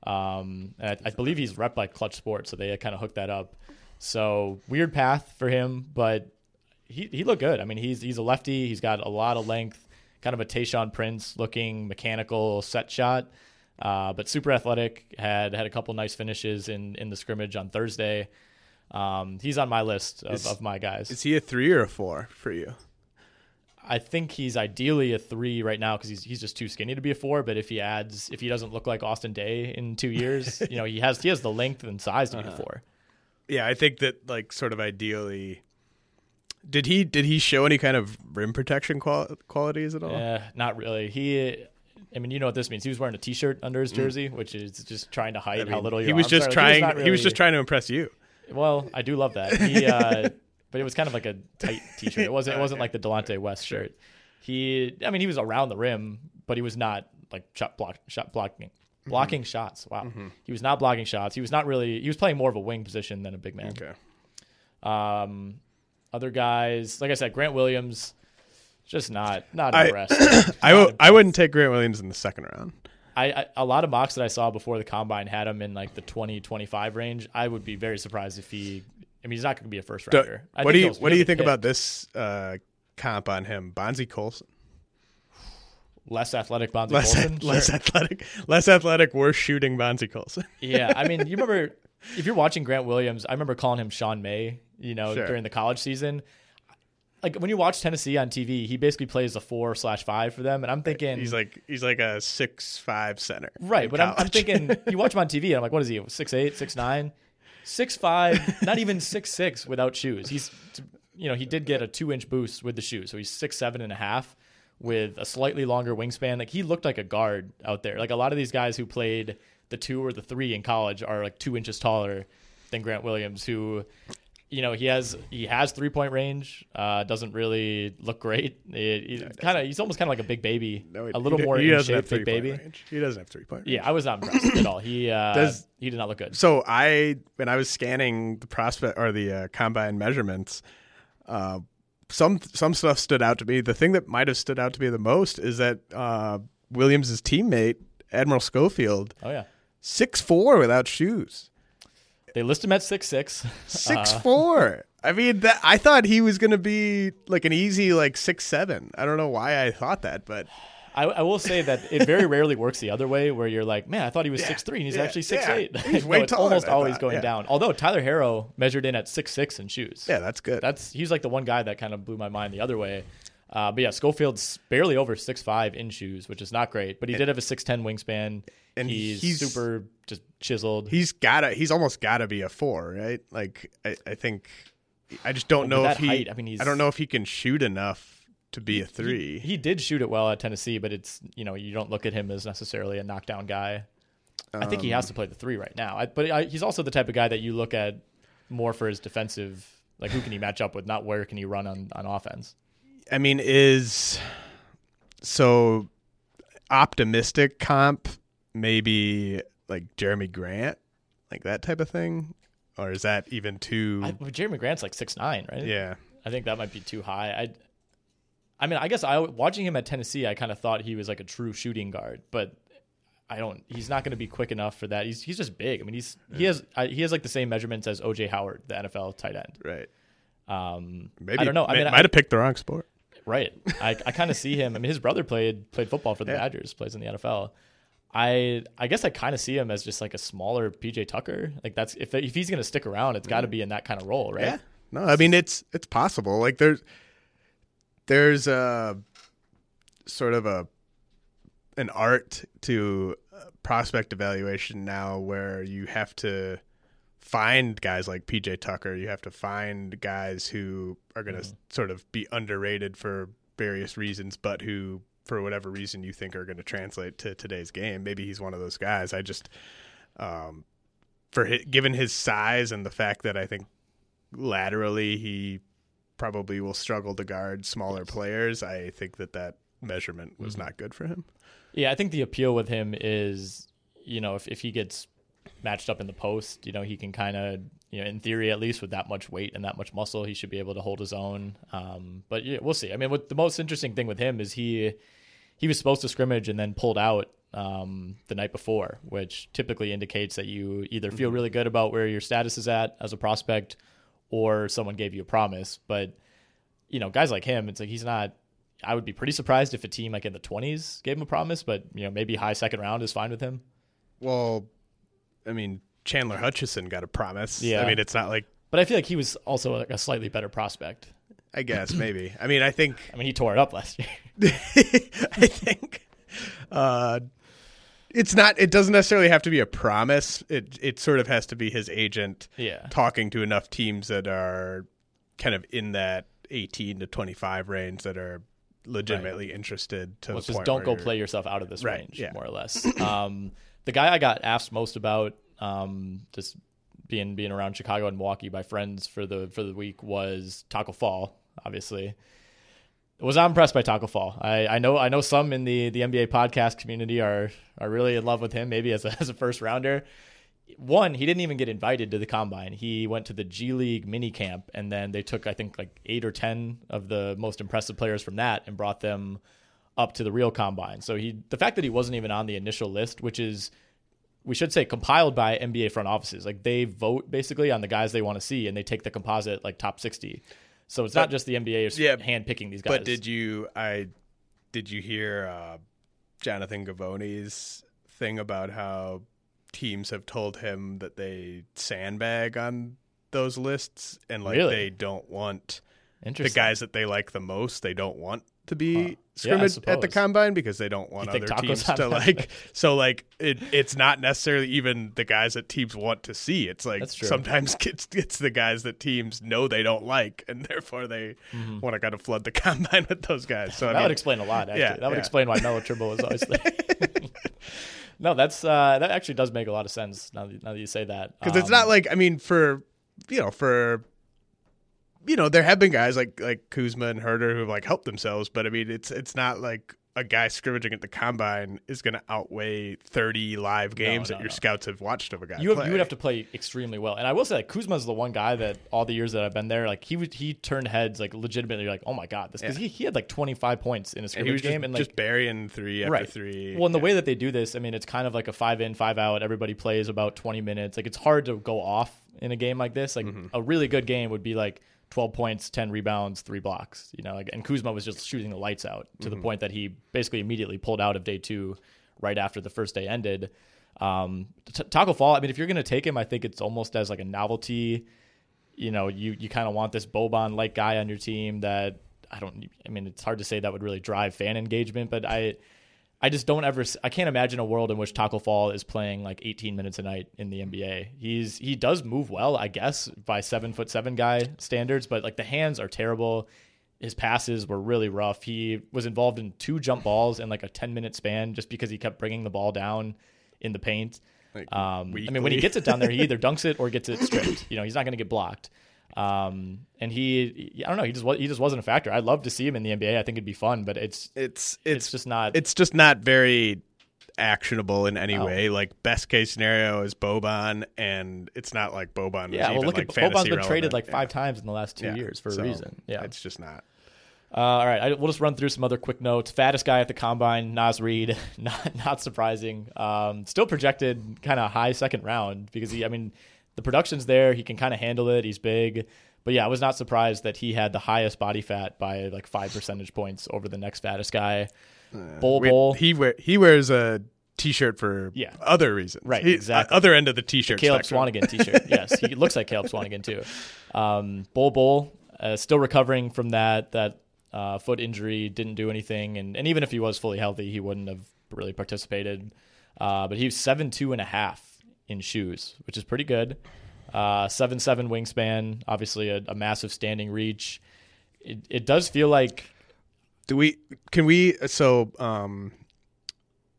Um, and I, I believe he's rep by Clutch Sports, so they kind of hooked that up. So weird path for him, but he he looked good. I mean, he's he's a lefty. He's got a lot of length, kind of a Tayshaun Prince looking mechanical set shot, uh, but super athletic. Had had a couple nice finishes in in the scrimmage on Thursday. Um, he's on my list of, Is- of my guys. Is he a three or a four for you? I think he's ideally a three right now because he's he's just too skinny to be a four. But if he adds, if he doesn't look like Austin Daye in two years, [laughs] you know, he has he has the length and size to be a four. Yeah, I think that like sort of ideally. Did he did he show any kind of rim protection qual- qualities at all? Eh, not really. He, I mean, you know what this means. He was wearing a T-shirt under his jersey, which is just trying to hide Mm. I how mean, little he was just trying. not He was just trying to impress you. Well, I do love that. He, [laughs] uh, but it was kind of like a tight [laughs] T-shirt. It wasn't. It wasn't like the Delonte West shirt. He, I mean, he was around the rim, but he was not like shot block, shot blocking, blocking shots. Wow, he was not blocking shots. He was not really. He was playing more of a wing position than a big man. Okay. Um, other guys, like I said, Grant Williams, just not not a rest. I- impressed. [coughs] I w- I wouldn't take Grant Williams in the second round. I, I a lot of mocks that I saw before the combine had him in like the 20 25 range. I would be very surprised if he I mean he's not going to be a first rounder. What do you What do you think picked. about this uh, comp on him, Bonzie Colson. Less athletic Bonzie Less, Colson. less Sure. athletic, less athletic, worse shooting Bonzie Colson. [laughs] yeah, I mean, you remember if you're watching Grant Williams, I remember calling him Sean May, you know, Sure. during the college season. Like when you watch Tennessee on TV, he basically plays a four slash five for them, and I'm thinking He's like he's like a six five center. right, but I'm, I'm thinking [laughs] you watch him on TV, and I'm like, what is he? Six eight, six nine, six five, not even six six without shoes. He's you know he did get a two inch boost with the shoes, so he's six seven and a half with a slightly longer wingspan. Like he looked like a guard out there. Like a lot of these guys who played the two or the three in college are like two inches taller than Grant Williams, who you know he has he has three point range. Uh, doesn't really look great. It, kind of he's almost kind of like a big baby, No, a little he, more He in doesn't have shape, three big baby. range. He doesn't have three point. Range. Yeah, I was not impressed at all. He uh, Does- he did not look good. So I, when I was scanning the prospect or the uh, combine measurements, uh, some some stuff stood out to me. The thing that might have stood out to me the most is that uh, Williams' teammate Admiral Schofield, Oh yeah, six four without shoes, they list him at six six. six uh, four. I mean, that I thought he was going to be like an easy like six seven. I don't know why I thought that, but I, I will say that it very rarely works the other way, where you're like, man, I thought he was six three, and he's yeah, actually six yeah. eight. He's [laughs] way it's taller almost always thought, going yeah. down. Although Tyler Herro measured in at six six in shoes. yeah, that's good. that's he's like the one guy that kind of blew my mind the other way. Uh, but yeah, Schofield's barely over six five in shoes, which is not great. But he did have a six ten wingspan, And he's, he's- super just chiseled. he's gotta he's almost gotta be a four right like i, I think i just don't Well, know if he height, I mean, he's- i don't know if he can shoot enough to be a three He, did shoot it well at Tennessee, but it's you know you don't look at him as necessarily a knockdown guy. I think he has Um, to play the three right now. I, but I, he's also the type of guy that you look at more for his defensive, like who can he match up with, not where can he run on on offense. I mean is so optimistic comp maybe like jerami grant like that type of thing or is that even too I, well, Jerami Grant's like six nine, right? yeah I think that might be too high. I, I mean, I guess I watching him at Tennessee, I kind of thought he was like a true shooting guard, but I don't. He's not going to be quick enough for that. He's he's just big. I mean, he's he has I, he has like the same measurements as OJ Howard, the NFL tight end. right Um, maybe I don't know. I mean, might have picked the wrong sport right. I, I kind of see him. I mean, his brother played played football for the Yeah. Badgers, plays in the NFL. I I guess I kind of see him as just like a smaller PJ Tucker. Like that's if if he's going to stick around, it's got to be in that kind of role, right? Yeah. No, I mean it's it's possible. Like there's there's a sort of a an art to uh, prospect evaluation now where you have to find guys like PJ Tucker, you have to find guys who are going to sort of be underrated for various reasons but who for whatever reason you think are going to translate to today's game. Maybe he's one of those guys. I just um for hi given his size and the fact that I think laterally he probably will struggle to guard smaller players. I think that that measurement was not good for him. Yeah, I think the appeal with him is, you know, if, if he gets matched up in the post, you know, he can kind of, you know, in theory at least with that much weight and that much muscle, he should be able to hold his own. Um, but yeah, we'll see. I mean, what the most interesting thing with him is he he was supposed to scrimmage and then pulled out um, the night before, which typically indicates that you either feel really good about where your status is at as a prospect or someone gave you a promise. But you know, guys like him, it's like he's not. I would be pretty surprised if a team like in the twenties gave him a promise, but you know, maybe high second round is fine with him. Well, I mean, Chandler Hutchison got a promise. Yeah. I mean, it's not like But I feel like he was also like a slightly better prospect. I guess maybe. I mean, I think I mean, he tore it up last year. [laughs] I think uh it's not it doesn't necessarily have to be a promise. It it sort of has to be his agent Yeah. talking to enough teams that are kind of in that 18 to 25 range that are legitimately interested to Well, just don't go play yourself out of this Right, range, yeah. more or less. um, the guy I got asked most about, um, just being being around Chicago and Milwaukee by friends for the for the week was Taco Fall. Obviously, was not impressed by Taco Fall. I, I know I know some in the the NBA podcast community are are really in love with him. Maybe as a [laughs] as a first rounder. One, he didn't even get invited to the combine. He went to the G League mini camp, and then they took I think like eight or ten of the most impressive players from that and brought them up to the real combine. So he the fact that he wasn't even on the initial list, which is we should say compiled by NBA front offices. Like they vote basically on the guys they want to see and they take the composite like top 60. So it's not just the NBA is Yeah, hand picking these guys. But did you I did you hear uh, Jonathan Givony's thing about how teams have told him that they sandbag on those lists and like Really? they don't want the guys that they like the most they don't want to be Huh. Yeah, scrimmaged at the combine because they don't want You other teams to like [laughs] so like it, it's not necessarily even the guys that teams want to see it's like sometimes [laughs] it's, it's the guys that teams know they don't like and therefore they want to kind of flood the [laughs] combine with those guys so I Mm-hmm. that mean, would explain a lot. Actually, Yeah, that would yeah. explain why Noah Trimble was always there. no, that's uh, that actually does make a lot of sense now that, now that you say that. because it's Um, not like I mean for you know for you know there have been guys like like Kuzma and Huerter who have like helped themselves, but I mean it's it's not like a guy scrimmaging at the combine is going to outweigh 30 live games no, that your no. scouts have watched of a guy you have, play. you would have to play extremely well. And I will say, like, Kuzma's the one guy that all the years that I've been there, like he would he turned heads like legitimately, like oh my god, this because Yeah. he, he had like 25 points in a and scrimmage he was just, game, and like just burying three after right. three. Well, and the way that they do this, I mean, it's kind of like a five in, five out. Everybody plays about 20 minutes. Like it's hard to go off in a game like this. Like Mm-hmm. a really good game would be like 12 points, 10 rebounds, three blocks. You know, like and Kuzma was just shooting the lights out to Mm-hmm. the point that he basically immediately pulled out of day two, right after the first day ended. Um, T- Taco Fall. I mean, if you're gonna take him, I think it's almost as like a novelty. You know, you you kind of want this Boban like guy on your team that I don't. I mean, it's hard to say that would really drive fan engagement, but I. I just don't ever. I can't imagine a world in which Taco Fall is playing like 18 minutes a night in the NBA. He's he does move well, I guess, by seven foot seven guy standards, but like the hands are terrible. His passes were really rough. He was involved in two jump balls in like a 10 minute span just because he kept bringing the ball down in the paint. Like, Um, I mean, when he gets it down there, he either [laughs] dunks it or gets it stripped. You know, he's not going to get blocked. Um, and he, I don't know, he just he just wasn't a factor. I'd love to see him in the NBA. I think it'd be fun, but it's it's it's, it's just not. it's just not very actionable in any way. Like best case scenario is Boban, and it's not like Boban. yeah. Well, even, look like at Boban's been traded relevant. like Yeah. five times in the last two Yeah. years for So, a reason. Yeah. it's just not. Uh, all right, I, we'll just run through some other quick notes. Fattest guy at the combine, Naz Reid. [laughs] Not not surprising. Um, still projected kind of high second round because he. I mean, the production's there. He can kind of handle it. He's big. But yeah, I was not surprised that he had the highest body fat by like five percentage points over the next fattest guy. Bol Wait, Bol. He wear he wears a t-shirt for Yeah. other reasons. Right, He- exactly. Other end of the t-shirt. Caleb spectrum. Swanigan t-shirt. [laughs] yes, he looks like Caleb Swanigan too. Um, Bol Bol uh, still recovering from that that uh, foot injury. Didn't do anything, and and even if he was fully healthy, he wouldn't have really participated. Uh, but he was seven two and a half in shoes, which is pretty good. Uh, seven seven wingspan, obviously a, a massive standing reach. It it does feel like Do we? Can we? So, um,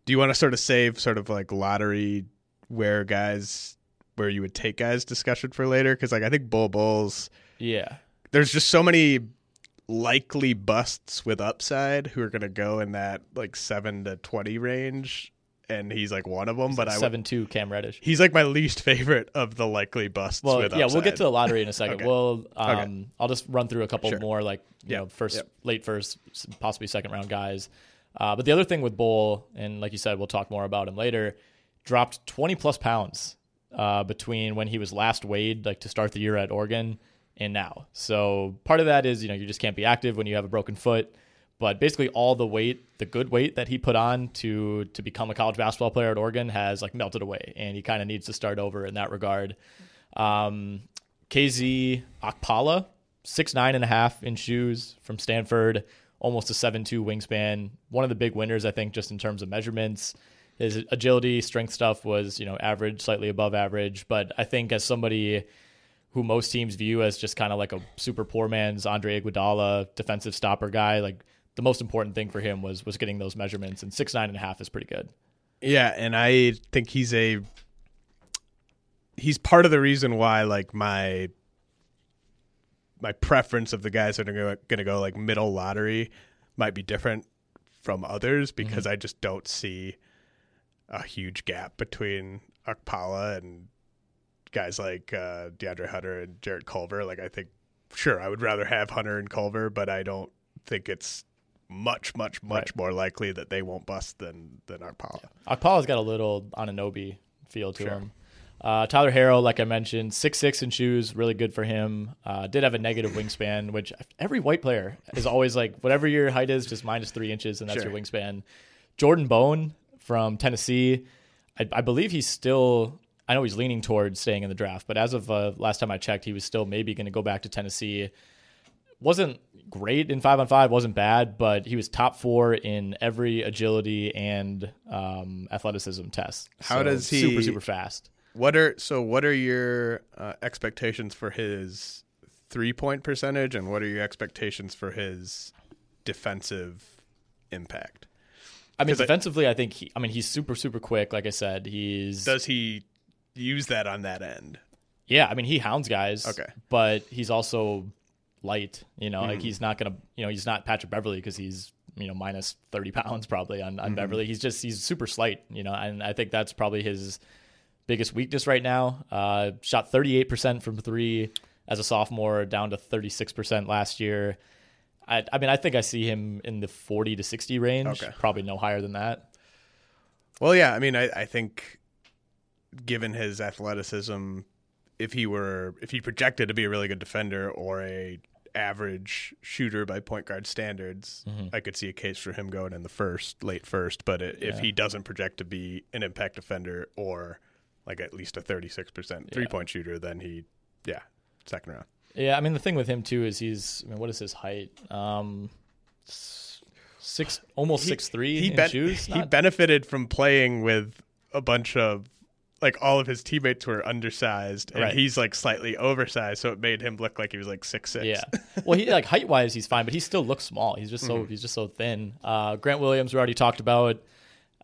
do you want to sort of save sort of like lottery where guys where you would take guys discussion for later? Because like I think Bol Bulls. yeah. There's just so many likely busts with upside who are going to go in that like seven to twenty range, and he's like one of them. But I would- seven two Cam Reddish. he's like my least favorite of the likely busts. Well, yeah, we'll get to the lottery in a second. [laughs] Okay. We'll, um, Okay. I'll just run through a couple Sure. more, like you Yeah. know, first, Yep. late first, possibly second round guys. Uh, but the other thing with Bol, and like you said, we'll talk more about him later. Dropped twenty plus pounds uh, between when he was last weighed, like to start the year at Oregon, and now. So part of that is you know you just can't be active when you have a broken foot. But basically, all the weight, the good weight that he put on to to become a college basketball player at Oregon has like melted away, and he kind of needs to start over in that regard. Um, KZ Okpala, six nine and a half in shoes from Stanford, almost a seven two wingspan. One of the big winners, I think, just in terms of measurements. His agility, strength stuff was you know average, slightly above average. But I think as somebody who most teams view as just kind of like a super poor man's Andre Iguodala defensive stopper guy, like the most important thing for him was was getting those measurements. And six nine and a half is pretty good. Yeah, and I think he's a he's part of the reason why like my my preference of the guys that are going to go like middle lottery might be different from others because I just don't see a huge gap between Okpala and guys like uh, DeAndre Hunter and Jarrett Culver. Like I think, sure, I would rather have Hunter and Culver, but I don't think it's much, much, much Right. more likely that they won't bust than than Okpala. Okpala's got a little Anunoby feel to Sure. him. Uh, Tyler Herro, like I mentioned, six six in shoes, really good for him. Uh, did have a negative wingspan, which every white player is always like, whatever your height is, just minus three inches, and that's Sure. your wingspan. Jordan Bone from Tennessee, I, I believe he's still. I know he's leaning towards staying in the draft, but as of uh, last time I checked, he was still maybe going to go back to Tennessee. Wasn't great in five on five, wasn't bad, but he was top four in every agility and um, athleticism test. How So does he super super fast? What are so? What are your uh, expectations for his three point percentage, and what are your expectations for his defensive impact? I mean, 'Cause I- defensively, I think he, I mean he's super super quick. Like I said, he's Does he use that on that end? yeah. I mean, he hounds guys. Okay. but he's also light. You know, Mm-hmm. like he's not gonna. You know, he's not Patrick Beverley because he's you know minus thirty pounds probably on, on Beverley. He's just he's super slight. You know, and I think that's probably his biggest weakness right now. Uh, shot thirty eight percent from three as a sophomore, down to thirty six percent last year. I, I mean, I think I see him in the forty to sixty range. Okay. Probably no higher than that. Well, yeah. I mean, I, I think given his athleticism, if he were if he projected to be a really good defender or a average shooter by point guard standards, Mm-hmm. I could see a case for him going in the first, late first. But i if he doesn't project to be an impact defender or like at least a thirty six percent three point shooter, then he, yeah, second round. Yeah, I mean the thing with him too is he's I mean what is his height? Um six almost He- six three He in ben- shoes. he benefited from playing with a bunch of like all of his teammates were undersized and Right. he's like slightly oversized, so it made him look like he was like six six. yeah. Well, he like height wise he's fine, but he still looks small. He's just so Mm-hmm. he's just so thin. Uh, Grant Williams we already talked about.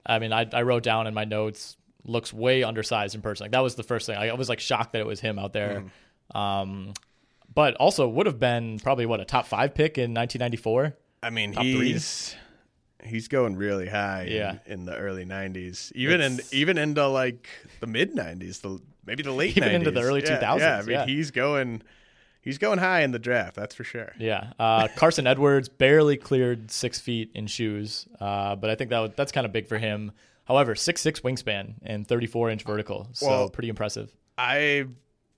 I mean, I I wrote down in my notes looks way undersized in person. Like that was the first thing. I, I was like shocked that it was him out there. Mm-hmm. Um, but also would have been probably what a top five pick in 1994. I mean Top three? he's he's going really high Yeah. in, in the early nineties. Even It's- in even into like the mid nineties, the maybe the late Even into the 90s. early Yeah, 2000s, Yeah, I mean yeah. he's going he's going high in the draft, that's for sure. Yeah, uh, [laughs] Carson Edwards barely cleared six feet in shoes, uh, but I think that would, that's kind of big for him. However, six six wingspan and thirty four inch vertical, so Well, pretty impressive. I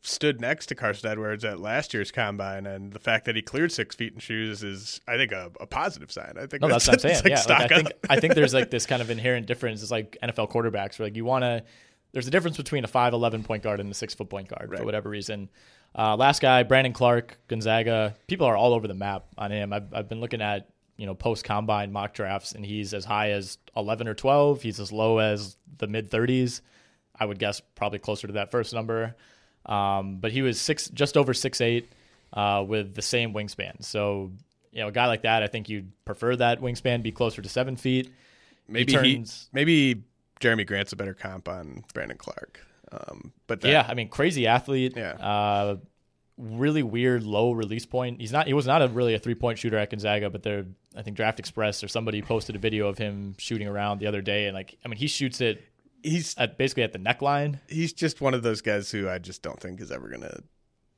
stood next to Carson Edwards at last year's combine, and the fact that he cleared six feet in shoes is, I think, a, a positive sign. I think No, that's, what I'm saying. like yeah, stock like, I think up. I think there's like this [laughs] kind of inherent difference. It's like NFL quarterbacks, where like you want to. There's a difference between a five eleven point guard and a six foot point guard for whatever reason. Uh, last guy, Brandon Clarke, Gonzaga. People are all over the map on him. I've, I've been looking at you know post combine mock drafts, and he's as high as eleven or twelve. He's as low as the mid thirties. I would guess probably closer to that first number. Um, but he was six, just over six eight, uh, with the same wingspan. So you know, a guy like that, I think you'd prefer that wingspan be closer to seven feet. maybe he he, maybe Jerami Grant's a better comp on Brandon Clarke. Um, but that, yeah, I mean, crazy athlete. Yeah. Uh, really weird low release point. He's not. He was not a really a three point shooter at Gonzaga, but they're. I think Draft Express or somebody posted a video of him shooting around the other day, and like, I mean, he shoots it he's at basically at the neckline. he's just one of those guys who I just don't think is ever gonna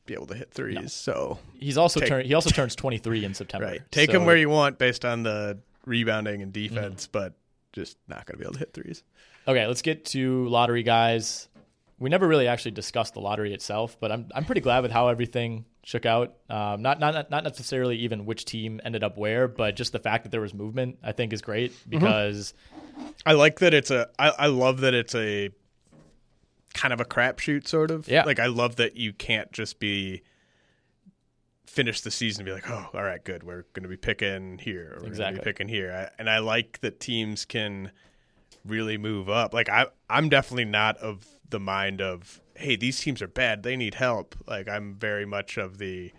be able to hit threes. So He's also turned. He also turns twenty three in September. right, take So- him where you want based on the rebounding and Mm-hmm. defense, but just not gonna be able to hit threes. Okay, let's get to lottery guys. We never really actually discussed the lottery itself, but I'm I'm pretty glad with how everything shook out. Um, not not not necessarily even which team ended up where, but just the fact that there was movement, I think, is great Mm-hmm. because I like that it's a. I, I love that it's a kind of a crapshoot, sort of. Yeah. Like I love that you can't just be finish the season and be like, oh, all right, good, we're going to be picking here, or we're going to Exactly. be picking here, I, and I like that teams can really move up. Like I, I'm definitely not of the mind of, hey, these teams are bad, they need help. Like I'm very much of the.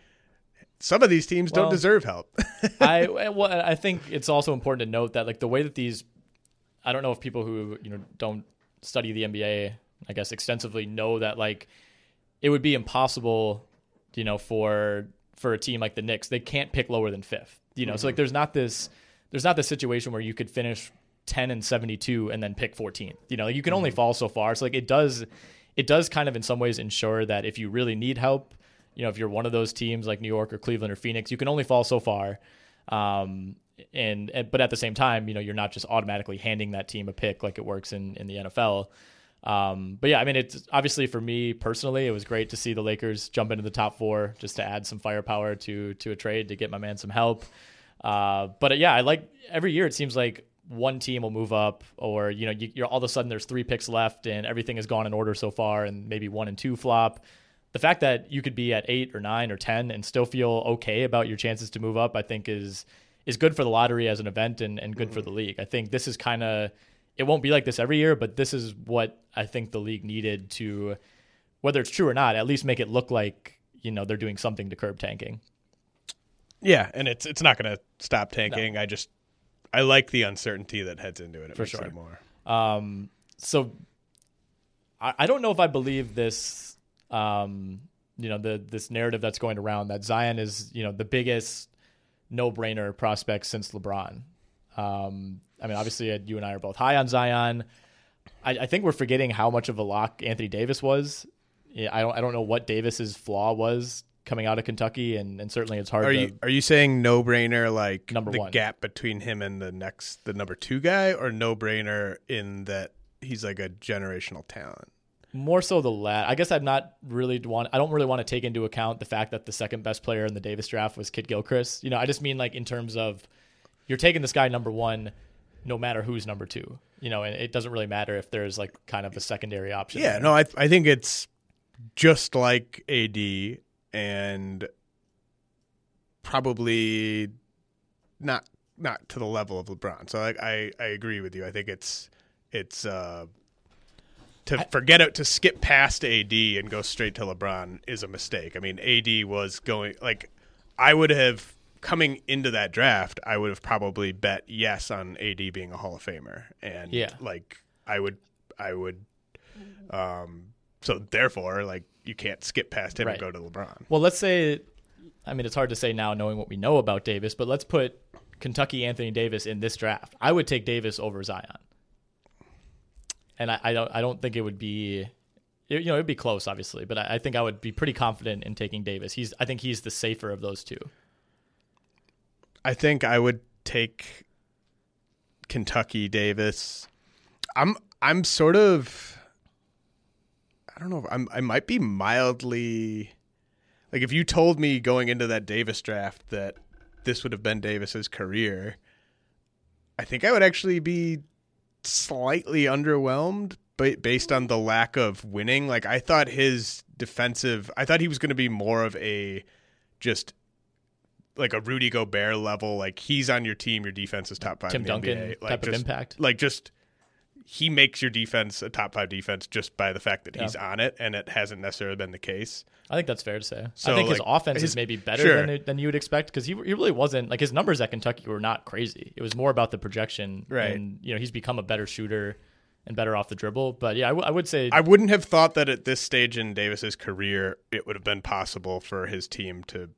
Some of these teams Well, don't deserve help. [laughs] I well, I think it's also important to note that like the way that these, I don't know if people who you know don't study the NBA, I guess extensively know that like it would be impossible, you know, for for a team like the Knicks, they can't pick lower than fifth. You know, so like mm-hmm. there's not this there's not this situation where you could finish ten and seventy two and then pick 14th. You know, you can only mm-hmm. fall so far. So like it does it does kind of in some ways ensure that if you really need help, you know, if you're one of those teams like New York or Cleveland or Phoenix, you can only fall so far. Um, and, and but at the same time, you know, you're not just automatically handing that team a pick like it works in in the NFL. Um, but yeah, I mean, it's obviously for me personally, it was great to see the Lakers jump into the top four just to add some firepower to to a trade to get my man some help. Uh, but yeah, I like every year. It seems like one team will move up, or you know, you, you're all of a sudden there's three picks left and everything has gone in order so far, and maybe one and two flop. The fact that you could be at eight or nine or ten and still feel okay about your chances to move up, I think is is good for the lottery as an event and, and good for the league. I think this is kind of it won't be like this every year, but this is what I think the league needed to, whether it's true or not, at least make it look like you know they're doing something to curb tanking. Yeah, and it's it's not going to stop tanking. No. I just I like the uncertainty that heads into it. it For sure. It more. Um, so I, I don't know if I believe this. Um, you know the this narrative that's going around that Zion is you know the biggest no brainer prospect since LeBron. Um, I mean, obviously, you and I are both high on Zion. I, I, think we're forgetting how much of a lock Anthony Davis was. I don't I don't know what Davis's flaw was coming out of Kentucky, and, and certainly it's hard. Are to, you are you saying no brainer like number the one. gap between him and the next the number two guy, or no brainer in that he's like a generational talent? More so the lat. I guess I'm not really want. I don't really want to take into account the fact that the second best player in the Davis draft was Kidd Gilchrist. You know, I just mean like in terms of you're taking this guy number one, no matter who's number two. You know, and it doesn't really matter if there's like kind of a secondary option. Yeah, there. no, I I think it's just like AD and probably not not to the level of LeBron. So I I, I agree with you. I think it's it's uh, to forget it to skip past AD and go straight to LeBron is a mistake. I mean, AD was going like I would have coming into that draft, I would have probably bet yes on AD being a Hall of Famer, and yeah, like I would, I would, um, so therefore, like you can't skip past him right. and go to LeBron. Well, let's say, I mean, it's hard to say now knowing what we know about Davis, but let's put Kentucky Anthony Davis in this draft. I would take Davis over Zion, and I, I don't, I don't think it would be. You know, it'd be close, obviously, but I, I think I would be pretty confident in taking Davis. He's, I think he's the safer of those two. I think I would take Kentucky Davis. I'm I'm sort of I don't know. I'm I might be mildly like if you told me going into that Davis draft that this would have been Davis's career, I think I would actually be slightly underwhelmed but based on the lack of winning. Like I thought his defensive, I thought he was going to be more of a just like a Rudy Gobert level. Like he's on your team, your defense is top five. Tim Duncan NBA. like type just, of impact. Like just he makes your defense a top five defense just by the fact that he's on it, and it hasn't necessarily been the case. I think that's fair to say. So, I think his offense his- is maybe better sure. than than you would expect because he, he really wasn't like his numbers at Kentucky were not crazy. It was more about the projection, Right. And you know he's become a better shooter and better off the dribble. But yeah, I, w- I would say I wouldn't have thought that at this stage in Davis's career, it would have been possible for his team to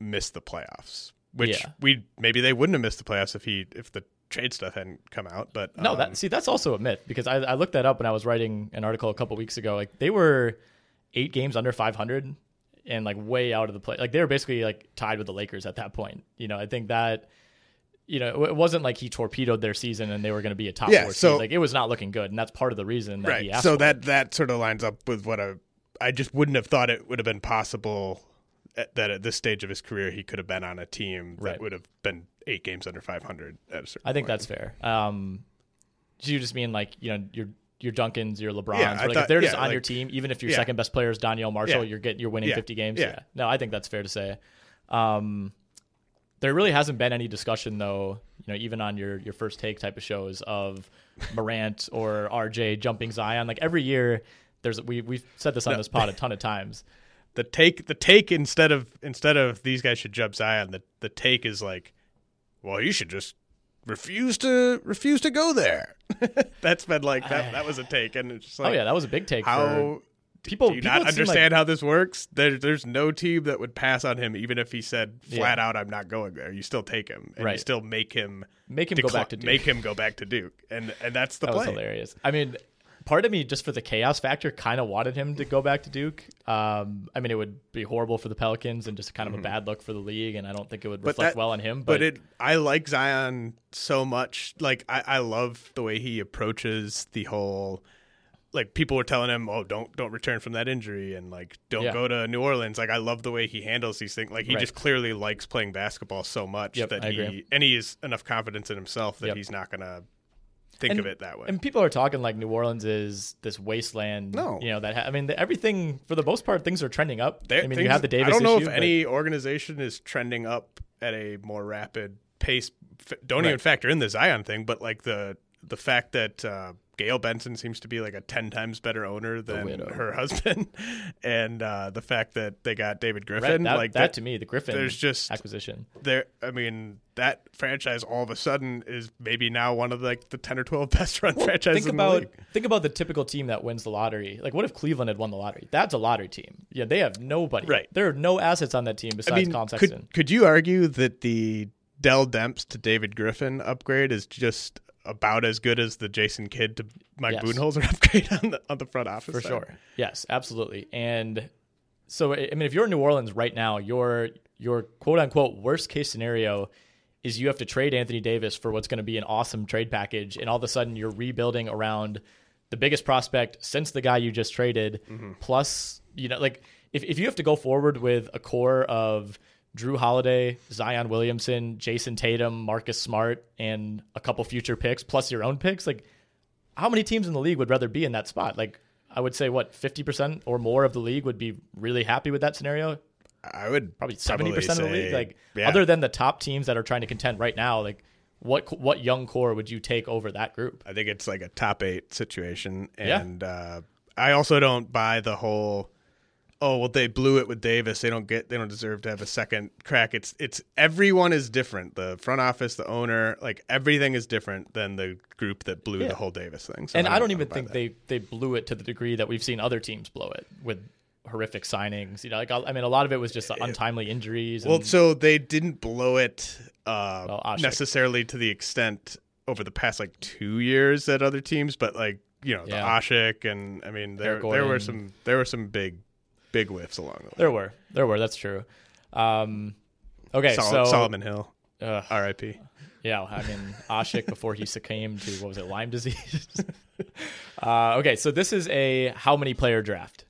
miss the playoffs. Which Yeah. we maybe they wouldn't have missed the playoffs if he if the trade stuff hadn't come out. But no. um, That see that's also a myth because I, I looked that up when I was writing an article a couple weeks ago. Like they were eight games under 500 and like way out of the play. Like they were basically like tied with the Lakers at that point. You know, I think that. You know, it wasn't like he torpedoed their season and they were going to be a top Yeah, four so- Like it was not looking good, and that's part of the reason that he right. asked. So for it. that that sort of lines up with what I I just wouldn't have thought it would have been possible at, that at this stage of his career he could have been on a team that Right. would have been eight games under 500 at a certain I think point. that's fair. Um, do you just mean like you know your your Duncans, your LeBrons, Yeah, like if they're just yeah, on your team, even if your yeah. second best player is Danielle Marshall, you're getting you're winning Yeah. 50 games. Yeah. No, I think that's fair to say. Um, there really hasn't been any discussion though, you know, even on your your first take type of shows of Morant or RJ jumping Zion. Like every year, there's we we've said this on No. this pod a ton of times. The take the take instead of instead of these guys should jump Zion the the take is like well you should just refuse to refuse to go there [laughs] that's been like that that was a take and it's just oh, like oh yeah, that was a big take. how for, people do you people not seemed like- understand how this works there, there's no team that would pass on him even if he said Yeah. flat out I'm not going there you still take him and you Right. still make him Make him go back to Duke. make him go back to Duke and and that's the that play hilarious. I mean, part of me just for the chaos factor kind of wanted him to go back to Duke. Um, I mean, it would be horrible for the Pelicans and just kind of a bad look for the league, and I don't think it would Mm-hmm. Reflect that- well on him. But, But, it, I like Zion so much. Like I, I love the way he approaches the whole like people were telling him, "Oh, don't don't return from that injury," and like don't Yeah. go to New Orleans. Like I love the way he handles these things. Like he Right. just clearly likes playing basketball so much Yep, that I he agree. and he has enough confidence in himself that Yep. he's not gonna think And- of it that way. And people are talking like New Orleans is this wasteland. No. you know that. Ha- I mean, the, everything for the most part, things are trending up. There- I mean, you have the Davis. I don't know issue, if but- any organization is trending up at a more rapid pace. Don't Right. even factor in the Zion thing, but like the the fact that uh, Gayle Benson seems to be like a ten times better owner than her [laughs] husband, and uh, the fact that they got David Right, Griffin, that, like that, to me, the Griffin there's just acquisition. there. I mean, that franchise all of a sudden is maybe now one of like the ten or twelve [laughs] best run franchises think in the about league. think about the typical team that wins the lottery. Like, what if Cleveland had won the lottery? That's a lottery team. Yeah, they have nobody. Right. There are no assets on that team besides I mean, Collin Sexton. could could you argue that the Dell Demps to David Griffin upgrade is just about as good as the Jason Kidd to Mike Yes. Budenholzer [laughs] upgrade on the on the front office for side? sure. Yes, absolutely. And so, I I mean, if you're in New Orleans right now, your your quote unquote worst case scenario is you have to trade Anthony Davis for what's going to be an awesome trade package, and all of a sudden you're rebuilding around the biggest prospect since the guy you just traded, Mm-hmm. plus you know, like if if you have to go forward with a core of Jrue Holiday, Zion Williamson, Jayson Tatum, Marcus Smart, and a couple future picks, plus your own picks, like how many teams in the league would rather be in that spot? Like, I would say what fifty percent or more of the league would be really happy with that scenario. I would Probably seventy percent of the league. Like, yeah. other than the top teams that are trying to contend right now, like what what young core would you take over that group? I think it's like a top eight situation, Yeah. and uh, I also don't buy the whole. Oh well, they blew it with Davis. They don't get. They don't deserve to have a second crack. It's it's everyone is different. The front office, the owner, like everything is different than the group that blew Yeah. the whole Davis thing. So and I don't even think that. they they blew it to the degree that we've seen other teams blow it with horrific signings. You know, like I mean, a lot of it was just untimely injuries. Well, so they didn't blow it uh, Well, necessarily to the extent over the past like two years that other teams, but like you know the Yeah. Asik and I mean there there were some there were some big big whiffs along the way. there were there were that's true. Um, okay, Sol- so Solomon Hill, Ugh. R.I.P. Yeah, I mean Asik before he succumbed to what was it, Lyme disease? [laughs] uh, okay, so this is a how many player draft?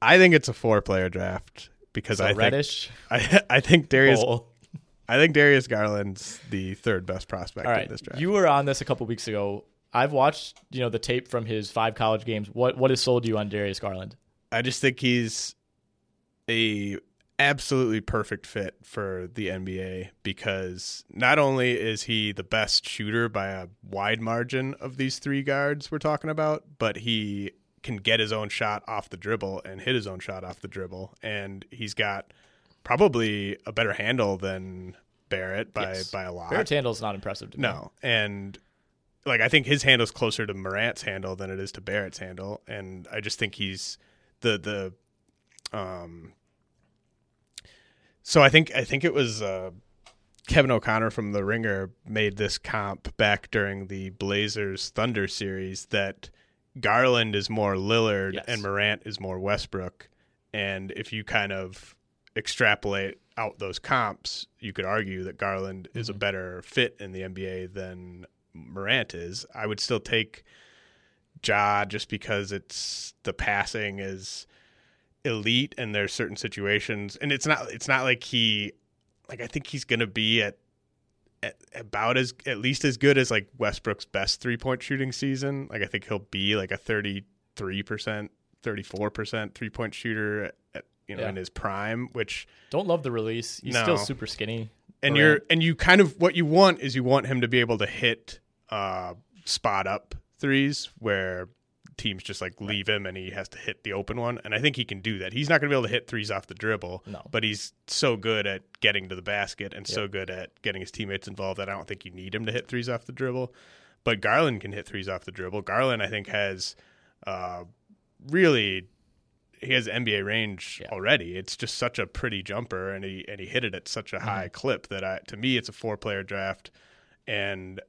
I think it's a four player draft because So I think Reddish, I I think Darius Cole. I think Darius Garland's the third best prospect All in this draft. you were on this a couple weeks ago. I've watched you know the tape from his five college games. What what has sold you on Darius Garland? I just think he's a absolutely perfect fit for the NBA because not only is he the best shooter by a wide margin of these three guards we're talking about, but he can get his own shot off the dribble and hit his own shot off the dribble and he's got probably a better handle than Barrett by Yes. by a lot. Barrett's handle is not impressive to me. No, and like I think his handle's closer to Morant's handle than it is to Barrett's handle, and I just think he's the the um. So I think I think it was uh, Kevin O'Connor from The Ringer made this comp back during the Blazers Thunder series that Garland is more Lillard Yes. and Morant is more Westbrook, and if you kind of extrapolate out those comps, you could argue that Garland is a better fit in the NBA than Morant is. I would still take Ja just because it's the passing is elite and there's certain situations and it's not it's not like he like I think he's gonna be at, at about as at least as good as like Westbrook's best three point shooting season. Like I think he'll be like a thirty three percent, thirty four percent three point shooter at, you know Yeah. in his prime, which Don't love the release. He's No. still super skinny. and you're and you kind of what you want is you want him to be able to hit uh spot up threes where teams just like leave him and he has to hit the open one and I think he can do that. He's not going to be able to hit threes off the dribble, No. but he's so good at getting to the basket and so good at getting his teammates involved that I don't think you need him to hit threes off the dribble. But Garland can hit threes off the dribble. Garland I think has uh really he has NBA range Yeah. already. It's just such a pretty jumper, and he and he hit it at such a high clip that I to me it's a four player draft, and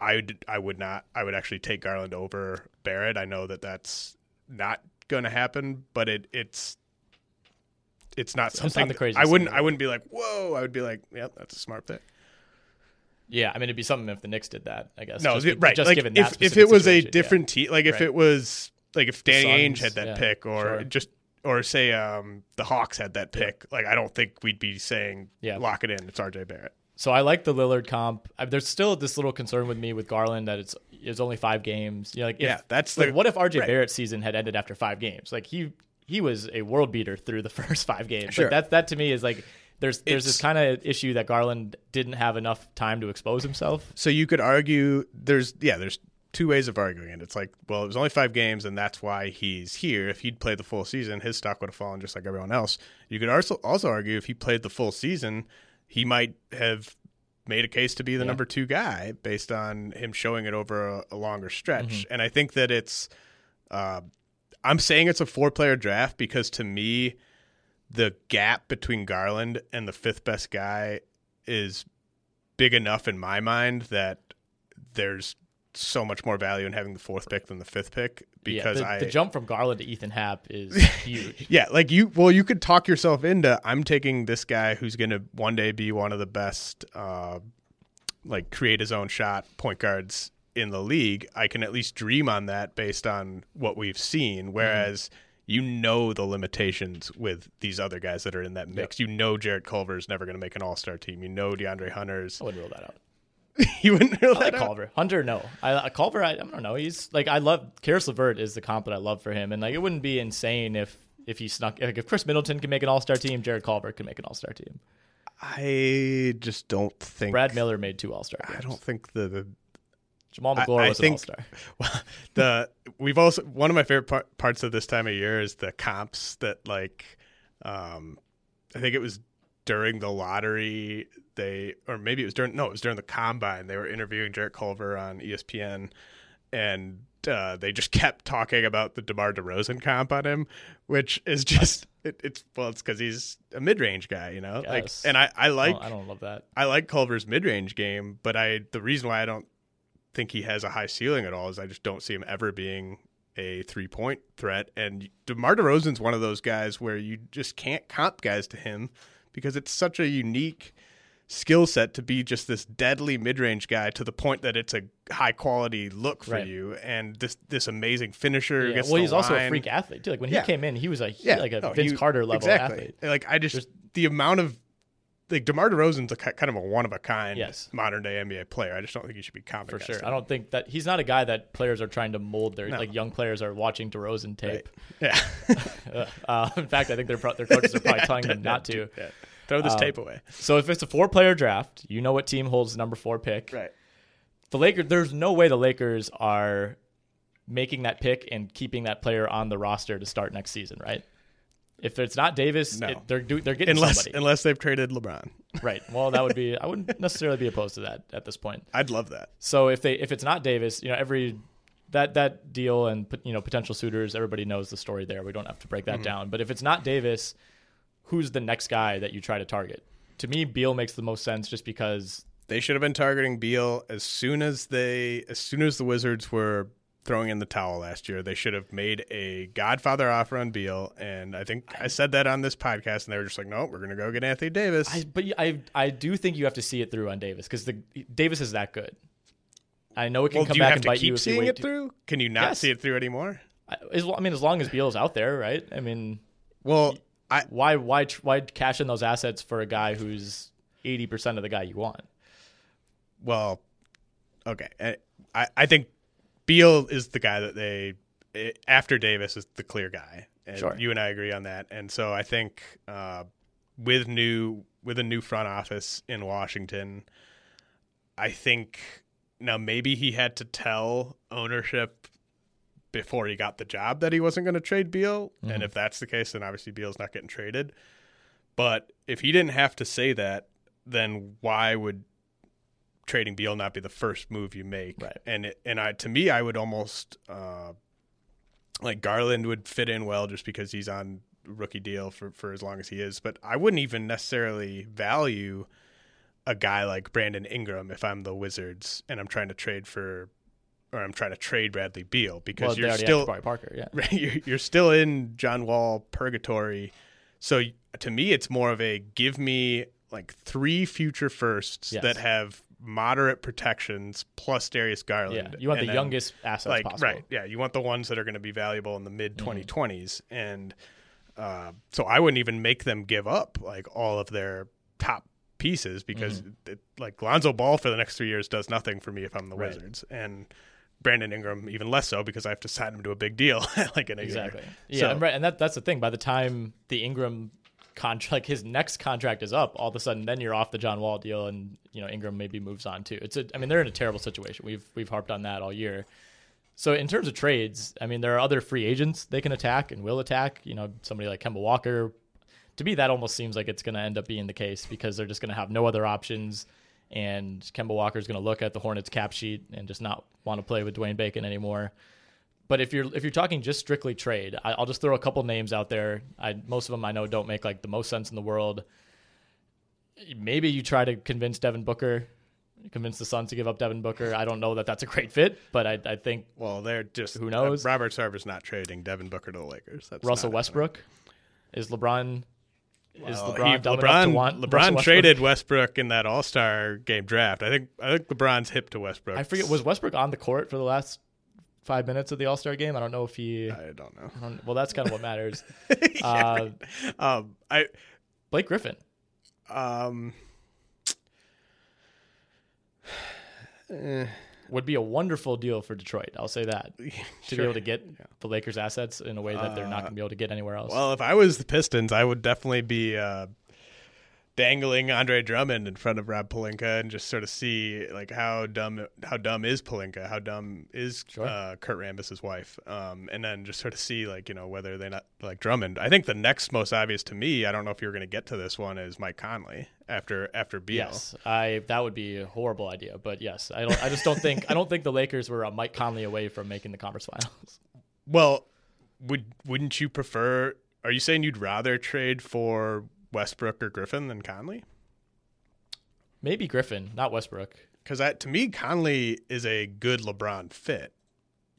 I would I would not I would actually take Garland over Barrett. I know that that's not going to happen, but it it's it's not It's not something craziest I wouldn't thing. I wouldn't be like whoa. I would be like yep, that's a smart pick. Yeah, I mean, it'd be something if the Knicks did that. I guess. No, just, right. Just like given that if, if it was a situation, yeah. different team, like if Right. it was like if Danny Suns, Ainge had that yeah, pick, or sure. just or say um, the Hawks had that pick, like I don't think we'd be saying Yeah. lock it in. It's RJ Barrett. So I like the Lillard comp. I, there's still this little concern with me with Garland that it's it's only five games. You know, like if, Yeah, that's like the- what if RJ right. Barrett's season had ended after five games? Like he he was a world beater through the [laughs] first five games. Sure. Like that that to me is like there's there's this kind of issue that Garland didn't have enough time to expose himself. So you could argue there's yeah there's two ways of arguing it. It's like well it was only five games and that's why he's here. If he'd played the full season, his stock would have fallen just like everyone else. You could also also argue if he played the full season, he might have made a case to be the Yeah. number two guy based on him showing it over a, a longer stretch. Mm-hmm. And I think that it's uh, I'm saying it's a four player draft because to me the gap between Garland and the fifth best guy is big enough in my mind that there's so much more value in having the fourth pick than the fifth pick because yeah, the, I the jump from Garland to Ethan Happ is [laughs] huge. yeah, like you well you could talk yourself into I'm taking this guy who's going to one day be one of the best uh like create his own shot point guards in the league. I can at least dream on that based on what we've seen whereas you know the limitations with these other guys that are in that mix. You know Jarrett Culver is never going to make an All-Star team. You know DeAndre Hunter's I wouldn't rule that out. [laughs] you wouldn't really like? Culver. Hunter, no. I Culver. I, I don't know. He's like I love. Caris LeVert is the comp that I love for him, and like it wouldn't be insane if if he snuck. Like if Khris Middleton can make an All Star team, Jarrett Culver can make an All Star team. I just don't think Brad Miller made two All Star. I don't think the, the Jamaal I- Magloire I was an think- All Star. Well, [laughs] the we've also one of my favorite par- parts of this time of year is the comps that like um I think it was during the lottery they or maybe it was during no it was during the combine they were interviewing Jarrett Culver on ESPN and uh, they just [laughs] kept talking about the DeMar DeRozan comp on him, which is just it, it's well, it's because he's a mid range guy, you know. Like, and I I like I don't love that. I like Culver's mid range game, but I the reason why I don't think he has a high ceiling at all is I just don't see him ever being a three point threat. And DeMar DeRozan's one of those guys where you just can't comp guys to him because it's such a unique skill set to be just this deadly mid range guy to the point that it's a high quality look for Right. you and this this amazing finisher. Yeah, well, he's also a freak athlete too. Like when Yeah. he came in, he was a Yeah, like a no, Vince he- Carter level exactly. athlete. Like I just the amount of like Demar Derozan's a kind of a one of a kind Yes. modern day NBA player. I just don't think he should be comping For sure, to I don't think that he's not a guy that players are trying to mold. Their No. like young players are watching DeRozan tape. [laughs] Yeah. [laughs] uh, in fact, I think their their coaches are probably [laughs] telling them not to. Yeah. Throw this Um, tape away. So if it's a four player draft, you know what team holds the number four pick. Right. The Lakers. There's no way the Lakers are making that pick and keeping that player on the roster to start next season, right? If it's not Davis, No. it, they're do, they're getting Unless somebody. unless they've traded LeBron. [laughs] right. Well, that would be. I wouldn't necessarily be opposed to that at this point. I'd love that. So if they if it's not Davis, you know every that that deal and you know potential suitors, everybody knows the story there. We don't have to break that Mhm. down. But if it's not Davis, who's the next guy that you try to target? To me, Beal makes the most sense just because They should have been targeting Beal as soon as they as soon as the Wizards were throwing in the towel last year. They should have made a Godfather offer on Beal, and I think I said that on this podcast, and they were just like, "No, we're going to go get Anthony Davis." I but I I do think you have to see it through on Davis because the Davis is that good. I know it can well, come back and to bite you if you seeing wait it too- through? Can you not Yes. see it through anymore? I, as, I mean, as long as Beal's out there, right? I mean, well, I, why why why cash in those assets for a guy who's eighty percent of the guy you want? Well, okay. I- I, I think Beal is the guy that they eh, after Davis is the clear guy. And Sure. You and I agree on that. And so I think uh, with new with a new front office in Washington, I think now maybe he had to tell ownership before he got the job that he wasn't going to trade Beal. Mhm. And if that's the case, then obviously Beal's not getting traded. But if he didn't have to say that, then why would trading Beal not be the first move you make? Right. And it, and I to me, I would almost uh, like Garland would fit in well just because he's on rookie deal for for as long as he is. But I wouldn't even necessarily value a guy like Brandon Ingram if I'm the Wizards and I'm trying to trade for. Or I'm trying to trade Bradley Beal because Well, you're still Parker, yeah. [laughs] you're, you're still in John Wall purgatory. So to me, it's more of a give me like three future firsts Yes. that have moderate protections plus Darius Garland. Yeah, you want the then, youngest assets like, possible. Right. Yeah, you want the ones that are going to be valuable in the mid Mm-hmm. 2020s, and uh, so I wouldn't even make them give up like all of their top pieces because Mm-hmm. it, like Lonzo Ball for the next three years does nothing for me if I'm the Right. Wizards, and Brandon Ingram even less so because I have to sign him to a big deal [laughs] like in a Exactly. year. Yeah, So- and right, and that that's the thing. By the time the Ingram contract, like his next contract is up, all of a sudden, then you're off the John Wall deal, and you know Ingram maybe moves on too. It's a, I mean, they're in a terrible situation. We've we've harped on that all year. So in terms of trades, I mean, there are other free agents they can attack and will attack. You know, somebody like Kemba Walker. To me, that almost seems like it's going to end up being the case because they're just going to have no other options, and Kemba Walker is going to look at the Hornets cap sheet and just not want to play with Dwayne Bacon anymore. But if you're if you're talking just strictly trade, I, I'll just throw a couple names out there. I most of them I know don't make like the most sense in the world. Maybe you try to convince Devin Booker, convince the Suns to give up Devin Booker. I don't know that that's a great fit, but I, I think Well, they're just Who knows? Uh, Robert Sarver's not trading Devin Booker to the Lakers. That's Russell Westbrook is LeBron is LeBron he- LeBron, LeBron Russell Westbrook? traded Westbrook in that All Star game draft. I think I think LeBron's hip to Westbrook. I forget was Westbrook on the court for the last five minutes of the All Star game. I don't know if he. I don't know. I don't- well, that's kind of what matters. [laughs] Yeah, uh, um, I Blake Griffin. um, eh, would be a wonderful deal for Detroit. I'll say that [laughs] to be able to get the Lakers assets in a way that they're not going to be able to get anywhere else. well, if I was the Pistons, I would definitely be uh, dangling Andre Drummond in front of Rob Pelinka and just sort of see like how dumb how dumb is Pelinka, how dumb is Sure. uh, Kurt Rambis's wife, um, and then just sort of see like you know whether they not like Drummond. I think the next most obvious to me, I don't know if you're going to get to this one, is Mike Conley after after Beal. yes, I that would be a horrible idea, but yes, I don't. I just don't think I don't think the Lakers were a Mike Conley away from making the conference finals. Well, would wouldn't you prefer? Are you saying you'd rather trade for Westbrook or Griffin than Conley? Maybe Griffin, not Westbrook. Because that to me, Conley is a good LeBron fit.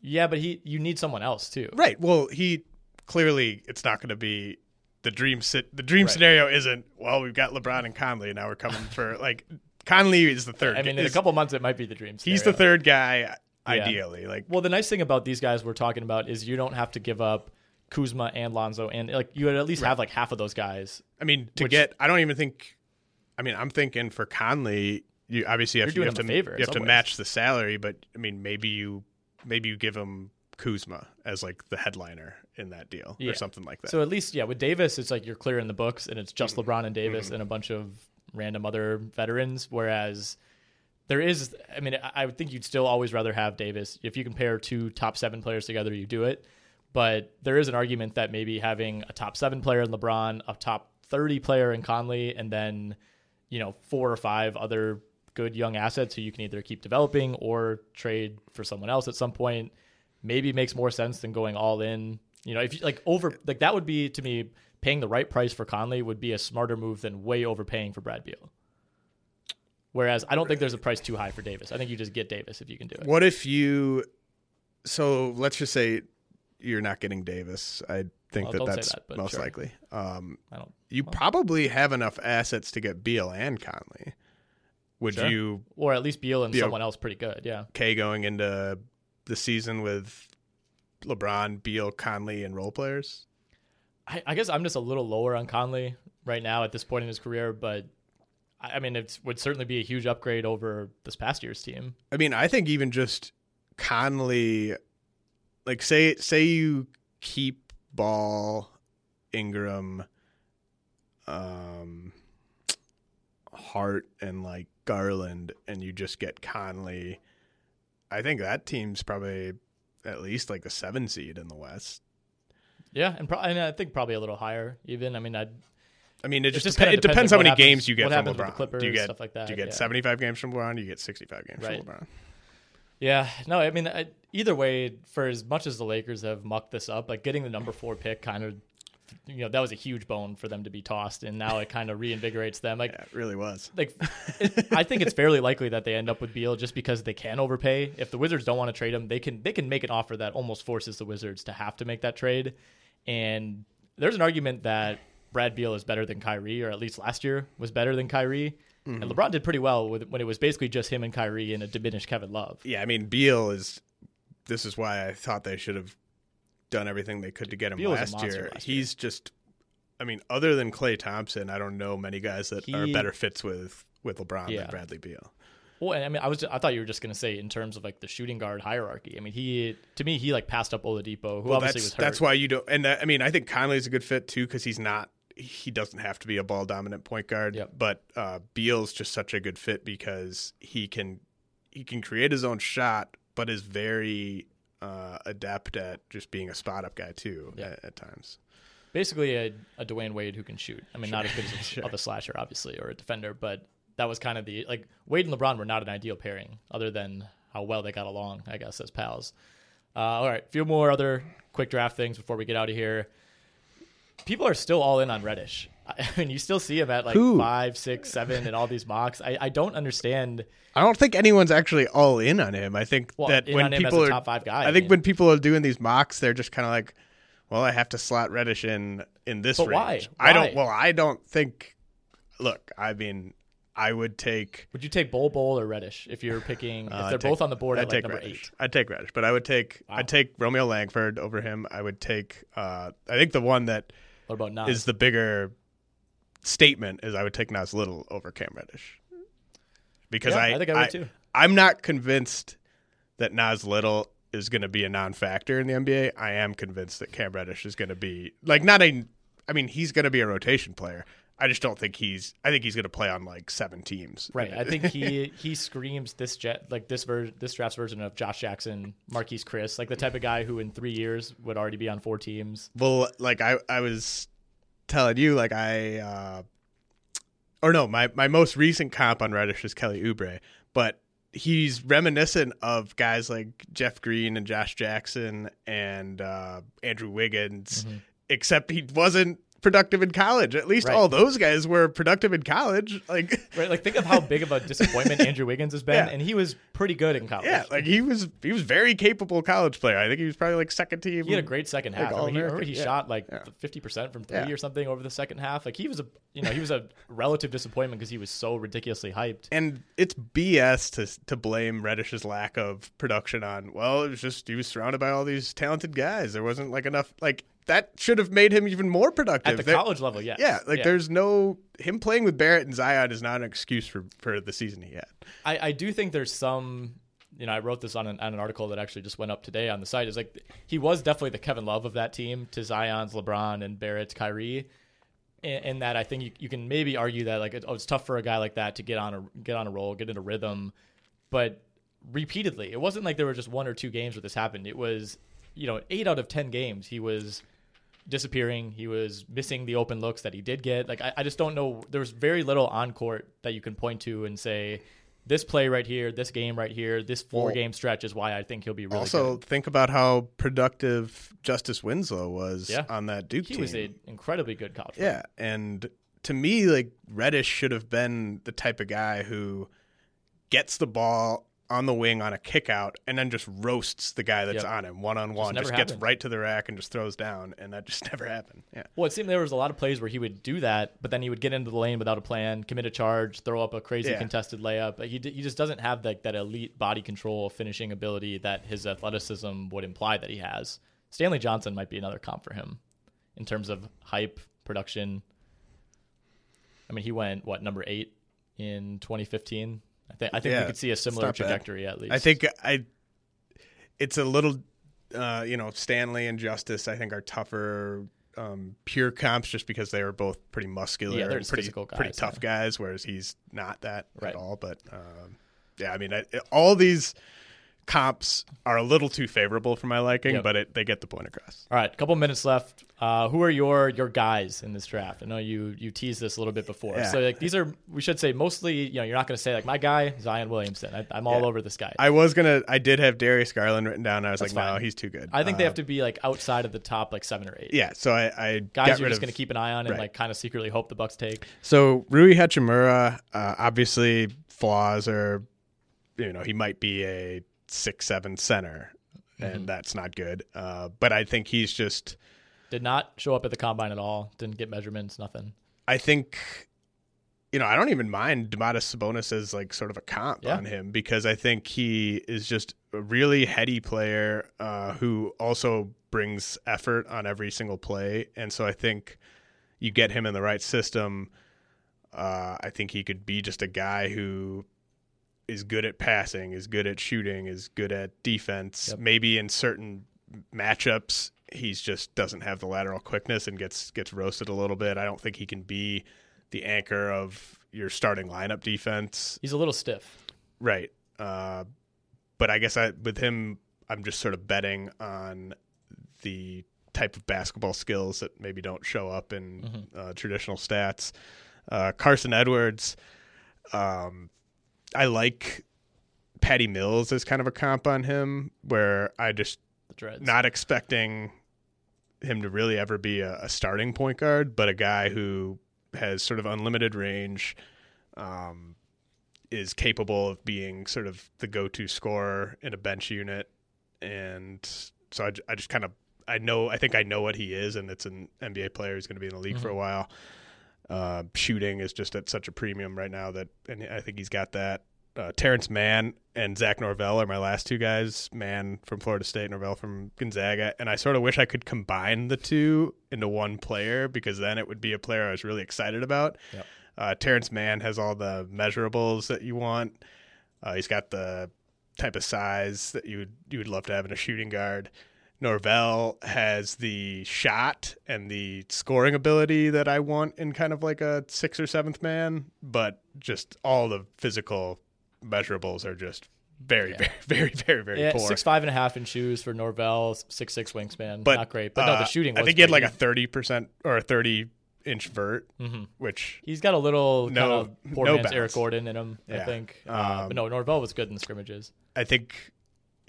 Yeah, but he you need someone else too. Right. Well, he clearly it's not going to be the dream. Sit the dream Right. scenario isn't. Well, we've got LeBron and Conley, and now we're coming for [laughs] like Conley is the third. I mean, in a couple months it might be the dream. he's the third guy. Yeah. Ideally, like Well, the nice thing about these guys we're talking about is you don't have to give up Kuzma and Lonzo, and like you would at least have like half of those guys. I mean, to Which- get, I don't even think. I mean, I'm thinking for Conley, you obviously have, doing have to you have to ways. match the salary, but I mean, maybe you maybe you give him Kuzma as like the headliner in that deal Yeah. or something like that. So at least, yeah, with Davis, it's like you're clear in the books, and it's Mm-hmm. just LeBron and Davis and a bunch of random other veterans. Whereas there is, I mean, I I would think you'd still always rather have Davis. If you compare two top seven players together, you do it. But there is an argument that maybe having a top seven player in LeBron, a top 30 player in Conley, and then, you know, four or five other good young assets who you can either keep developing or trade for someone else at some point maybe makes more sense than going all in. You know, if you like over like that would be to me paying the right price for Conley would be a smarter move than way overpaying for Brad Beal. Whereas I don't think there's a price too high for Davis. I think you just get Davis if you can do it. what if you? So let's just say you're not getting Davis. I think Well, that that's that, most sure. likely. Um, I don't. you probably have enough assets to get Beal and Conley. Would Sure. you Or at least Beal and someone else pretty good. Yeah. okay going into the season with LeBron, Beal, Conley, and role players? I, I guess I'm just a little lower on Conley right now at this point in his career, but I, I mean it would certainly be a huge upgrade over this past year's team. I mean, I think even just Conley, like say say you keep Ball, Ingram, um, Hart, and like Garland, and you just get Conley. I think that team's probably at least like the seven seed in the West. Yeah, and, pro- and I think probably a little higher even. I mean, I'd I mean, it just, just depen- kinda it depends depends how many happens- games you get from happens with the LeBron. Clippers, do you get stuff like Do you get yeah. 75 games from LeBron? Do you get 65 games Right. from LeBron? Yeah, no, I mean, I, either way, for as much as the Lakers have mucked this up, like getting the number four pick kind of, you know, that was a huge bone for them to be tossed, and now it kind of reinvigorates them. Like, Yeah, it really was. like it, [laughs] I think it's fairly likely that they end up with Beal just because they can overpay. If the Wizards don't want to trade him, they can they can make an offer that almost forces the Wizards to have to make that trade. And there's an argument that Brad Beal is better than Kyrie, or at least last year was better than Kyrie. And mm-hmm. LeBron did pretty well with, when it was basically just him and Kyrie and a diminished Kevin Love. Yeah, I mean Beal is. This is why I thought they should have done everything they could to get him Beal was a last year. He's just. I mean, other than Klay Thompson, I don't know many guys that are better fits with with LeBron Yeah. than Bradley Beal. Well, and I mean, I was I thought you were just going to say in terms of like the shooting guard hierarchy. I mean, he to me he like passed up Oladipo, who Well, obviously that's was hurt. that's why you don't. And that, I mean, I think Conley's a good fit too because he's not. He doesn't have to be a ball dominant point guard. Yep. But uh, Beal's just such a good fit because he can he can create his own shot, but is very uh, adept at just being a spot up guy too Yeah. at, at times. basically a, a Dwyane Wade who can shoot. I mean, not as good as [laughs] a, of a slasher, obviously, or a defender, but that was kind of the like Wade and LeBron were not an ideal pairing, other than how well they got along, I guess, as pals. Uh, all right, a few more other quick draft things before we get out of here. People are still all in on Reddish. [laughs] I mean, you still see him at like Who? five, six, seven, and all these mocks. I, I don't understand. I don't think anyone's actually all in on him. I think Well, that when on him as people a are top five guy, I I think mean. when people are doing these mocks, they're just kind of like, well, I have to slot Reddish in in this But range. why? I don't. Well, I don't think. Look, I mean, I would take. Would you take Bol Bol or Reddish if you're picking? If uh, they're take- both on the board I'd like take number Reddish. eight. I'd take Reddish, but I would take. Wow. I'd take Romeo Langford over him. I would take. Uh, I think the one that What about Nas? is the bigger statement is I would take Nas Little over Cam Reddish because Yeah, I I think I would too. I'm not convinced that Nas Little is going to be a non-factor in the NBA. I am convinced that Cam Reddish is going to be like not a. I mean, he's going to be a rotation player. I just don't think he's. I think he's going to play on like seven teams. Right. I think he [laughs] he screams this jet like this ver- this draft's version of Josh Jackson, Marquese Chriss, like the type of guy who in three years would already be on four teams. Well, like I, I was telling you, like I, uh, or no, my my most recent comp on Reddish is Kelly Oubre, but he's reminiscent of guys like Jeff Green and Josh Jackson and uh, Andrew Wiggins, except he wasn't productive in college. At least. Right. all those guys were productive in college. Like, [laughs] Right. Like think of how big of a disappointment [laughs] Andrew Wiggins has been, Yeah. and he was pretty good in college. yeah, like he was he was very capable college player. I think he was probably like second team. he had a great second like half. I mean, he, he Yeah. shot like Yeah. fifty percent from three Yeah. or something over the second half. Like he was a you know he was a relative disappointment because he was so ridiculously hyped. and it's BS to to blame Reddish's lack of production on. Well, it was just he was surrounded by all these talented guys. There wasn't like enough like that should have made him even more productive. At the There- college level, Yeah, Yeah, like Yeah. there's no him playing with Barrett and Zion is not an excuse for for the season he had. I, I do think there's some you know I wrote this on an, on an article that actually just went up today on the site is like he was definitely the Kevin Love of that team to Zion's LeBron and Barrett's Kyrie. And, and that I think you, you can maybe argue that like it, oh, it's tough for a guy like that to get on a get on a roll get in a rhythm. But repeatedly it wasn't like there were just one or two games where this happened. It was you know eight out of ten games he was disappearing. He was missing the open looks that he did get. Like I, I just don't know. There was very little on court that you can point to and say this play right here, this game right here, this four Well, game stretch is why I think he'll be really also, good. think about how productive Justice Winslow was Yeah. on that Duke He team. was an incredibly good college. player. Yeah, and to me, like Reddish should have been the type of guy who gets the ball on the wing on a kick out and then just roasts the guy that's Yep. on him one on one. never Just gets right to the rack and just throws down, and that just [laughs] never happened. Yeah. Well, it seemed there was a lot of plays where he would do that, but then he would get into the lane without a plan, commit a charge, throw up a crazy Yeah. contested layup. He, d- he just doesn't have like that elite body control, finishing ability that his athleticism would imply that he has. Stanley Johnson might be another comp for him in terms of hype, production. I mean, he went what number eight in 2015. I think I think Yeah, we could see a similar bad. trajectory at least. I think I. It's a little, uh, you know, Stanley and Justice. I think are tougher. Um, pure comps just because they were both pretty muscular Yeah, they're pretty physical pretty tough yeah. guys, whereas he's not that Right. at all. But um, yeah, I mean, I, all these comps are a little too favorable for my liking, Yep. but it, they get the point across. All right, a couple minutes left. Uh, who are your your guys in this draft? I know you you teased this a little bit before. Yeah. So like these are we should say mostly. You know, you're not going to say like my guy Zion Williamson. I, I'm all Yeah. over this guy. I was gonna, I did have Darius Garland written down. I was That's like, no, he's too good. I think they Uh, have to be like outside of the top like seven or eight. Yeah, so I, I guys you're just of- to keep an eye on and right. like kind of secretly hope the Bucks take. So Rui Hachimura, uh, obviously flaws are, you know, he might be a six seven center, Mm-hmm. and that's not good. Uh, but I think he's just. Did not show up at the combine at all. Didn't get measurements. Nothing. I think you know, I don't even mind Domantas Sabonis as like sort of a comp Yeah. on him because I think he is just a really heady player uh, who also brings effort on every single play, and so I think you get him in the right system. Uh, I think he could be just a guy who is good at passing, is good at shooting, is good at defense. Yep. Maybe in certain matchups, he's just doesn't have the lateral quickness and gets gets roasted a little bit. I don't think he can be the anchor of your starting lineup defense. He's a little stiff. Right. Uh, but I guess I with him, I'm just sort of betting on the type of basketball skills that maybe don't show up in uh, traditional stats. Uh, Carson Edwards, um, I like Patty Mills as kind of a comp on him, where I just not expecting him to really ever be a, a starting point guard, but a guy who has sort of unlimited range, um, is capable of being sort of the go-to scorer in a bench unit, and so I just kind of I know I think I know what he is, and it's an NBA player who's going to be in the league for a while. Uh, shooting is just at such a premium right now that, and I think he's got that. Uh, Terance Mann and Zach Norvell are my last two guys. Mann from Florida State, Norvell from Gonzaga, and I sort of wish I could combine the two into one player because then it would be a player I was really excited about. Yep. Uh, Terance Mann has all the measurables that you want. Uh, he's got the type of size that you would you would love to have in a shooting guard. Norvell has the shot and the scoring ability that I want in kind of like a sixth or seventh man, but just all the physical measurables are just very, very, [laughs] very, very, very Yeah, poor. six five and a half in shoes for Norvell, six six wingspan. but not great. But no, uh, the shooting. I think he had like a thirty percent or a thirty inch vert, Mhm. which He's got a little No- kind of poor no man's bounce. Eric Gordon in him. I Yeah. think. Uh, Um, but no, Norvell was good in the scrimmages. I think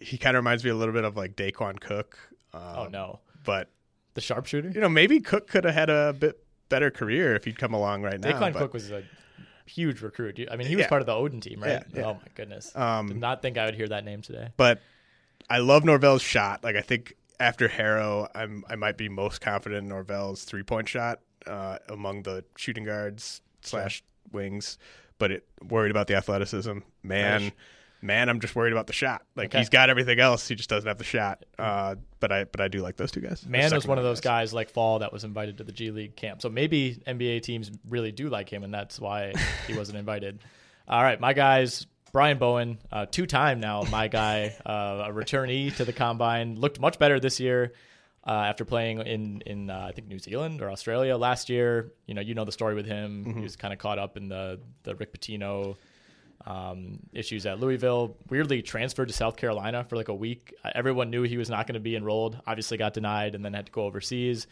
he kind of reminds me a little bit of like Daequan Cook. Um, oh no, but the sharpshooter. you know maybe Cook could have had a bit better career if he'd come along right now. Daequan but- Cook was a huge recruit. I mean, he was Yeah. part of the Oden team, right? Yeah, yeah. Oh my goodness. Um, Did not think I would hear that name today. but I love Norvell's shot. Like I think after Herro, I'm I might be most confident in Norvell's three point shot uh, among the shooting guards slash wings. But it worried about the athleticism. Man. Man, I'm just worried about the shot. Like Okay. he's got everything else, he just doesn't have the shot. Uh, but I but I do like those two guys. Mann was one of round those guys like Fall that was invited to the G League camp. So maybe NBA teams really do like him, and that's why [laughs] he wasn't invited. All right, my guys, Brian Bowen, uh, two time now, my guy, [laughs] uh, a returnee to the combine, looked much better this year. Uh, after playing in in uh, I think New Zealand or Australia last year, you know you know the story with him. Mm-hmm. He was kind of caught up in the the Rick Pitino um, issues at Louisville. Weirdly transferred to South Carolina for like a week. Uh, Everyone knew he was not going to be enrolled. Obviously, got denied and then had to go overseas.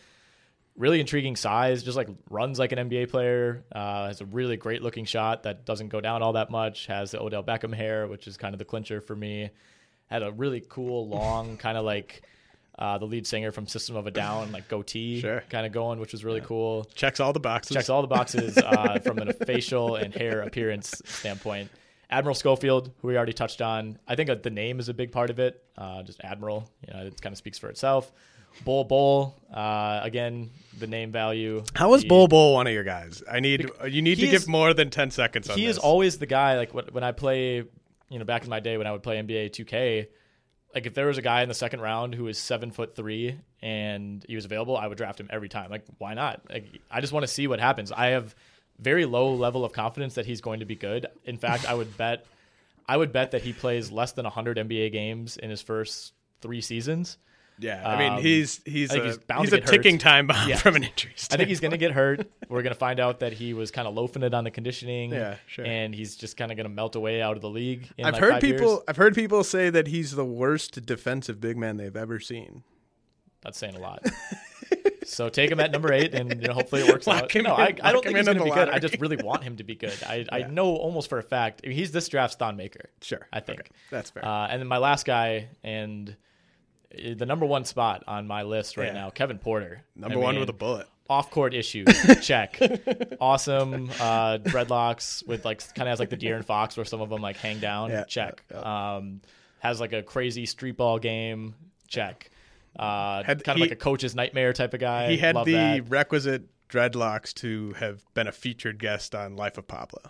Really intriguing size, just like runs like an NBA player. Uh, has a really great looking shot that doesn't go down all that much. Has the Odell Beckham hair, which is kind of the clincher for me. Had a really cool long kind of like. Uh, the lead singer from System of a Down, like goatee, Sure. kind of going, which was really cool Checks all the boxes. checks all the boxes [laughs] uh, from a facial and hair appearance standpoint. Admiral Schofield, who we already touched on, I think uh, the name is a big part of it. Uh, just Admiral, you know, it kind of speaks for itself. Bol Bol, uh, again, the name value. How is He- Bol Bol one of your guys? I need you need to he give is- more than ten seconds on He is always the guy. Like when when I play, you know, back in my day when I would play NBA 2K. Like if there was a guy in the second round who was seven foot three and he was available, I would draft him every time. Like why not? Like, I just want to see what happens. I have very low level of confidence that he's going to be good. In fact, I would bet, I would bet that he plays less than 100 NBA games in his first three seasons. Yeah, I mean Um, he's he's a, he's he's a get hurt. ticking time bomb Yeah. from an injury. Standpoint. I think he's going to get hurt. We're going to find out that he was kind of loafing it on the conditioning. Yeah, sure. And he's just kind of going to melt away out of the league. In I've like heard people. years. I've heard people say that he's the worst defensive big man they've ever seen. That's saying a lot. so take him at number eight, and you know, hopefully it works Lock out. no, in- I, I don't think he's going to be the good. I just really want him to be good. I, I know almost for a fact he's this draft's Thon Maker. Sure, I think Okay, that's fair. Uh, and then my last guy and the number one spot on my list right Yeah. now, Kevin Porter. Number I one mean, with a bullet. Off court issues, [laughs] check. awesome uh, dreadlocks with like kind of has like the deer and fox where some of them like hang down, Yeah, check. Um, has like a crazy street ball game, check. Uh, Had- kind he- of like a coach's nightmare type of guy. he had Love the that. requisite dreadlocks to have been a featured guest on Life of Pablo.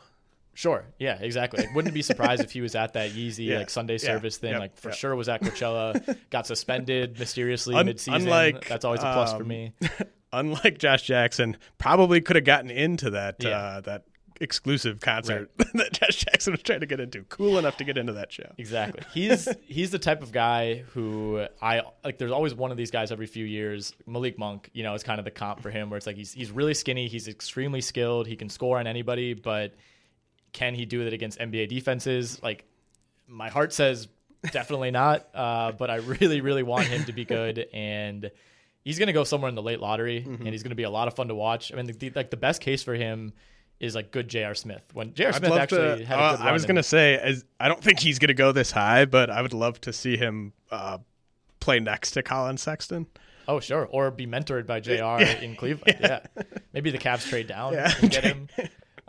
Sure. Yeah, exactly. Like, wouldn't be surprised if he was at that Yeezy Yeah. like Sunday Yeah. service thing. Yep. Like for Yep. sure was at Coachella, got suspended mysteriously Un- mid-season. unlike, That's always a plus for um, me. [laughs] Unlike Josh Jackson, probably could have gotten into that Yeah. uh, that exclusive concert [laughs] that Josh Jackson was trying to get into. Cool enough to get into that show. Exactly. He's [laughs] he's the type of guy who I like. There's always one of these guys every few years. Malik Monk, you know, is kind of the comp for him, where it's like he's he's really skinny, he's extremely skilled, he can score on anybody, but can he do it against NBA defenses? Like, my heart says definitely not. [laughs] Uh, but I really, really want him to be good, and he's going to go somewhere in the late lottery, Mm-hmm. and he's going to be a lot of fun to watch. I mean, the, the, like the best case for him is like good J.R. Smith. When J.R. Smith actually to. had a uh, I was going to say, as, I don't think he's going to go this high, but I would love to see him uh, play next to Collin Sexton. Oh, sure. Or be mentored by JR [laughs] in Cleveland. [laughs] Yeah. Maybe the Cavs trade down Yeah. and get him.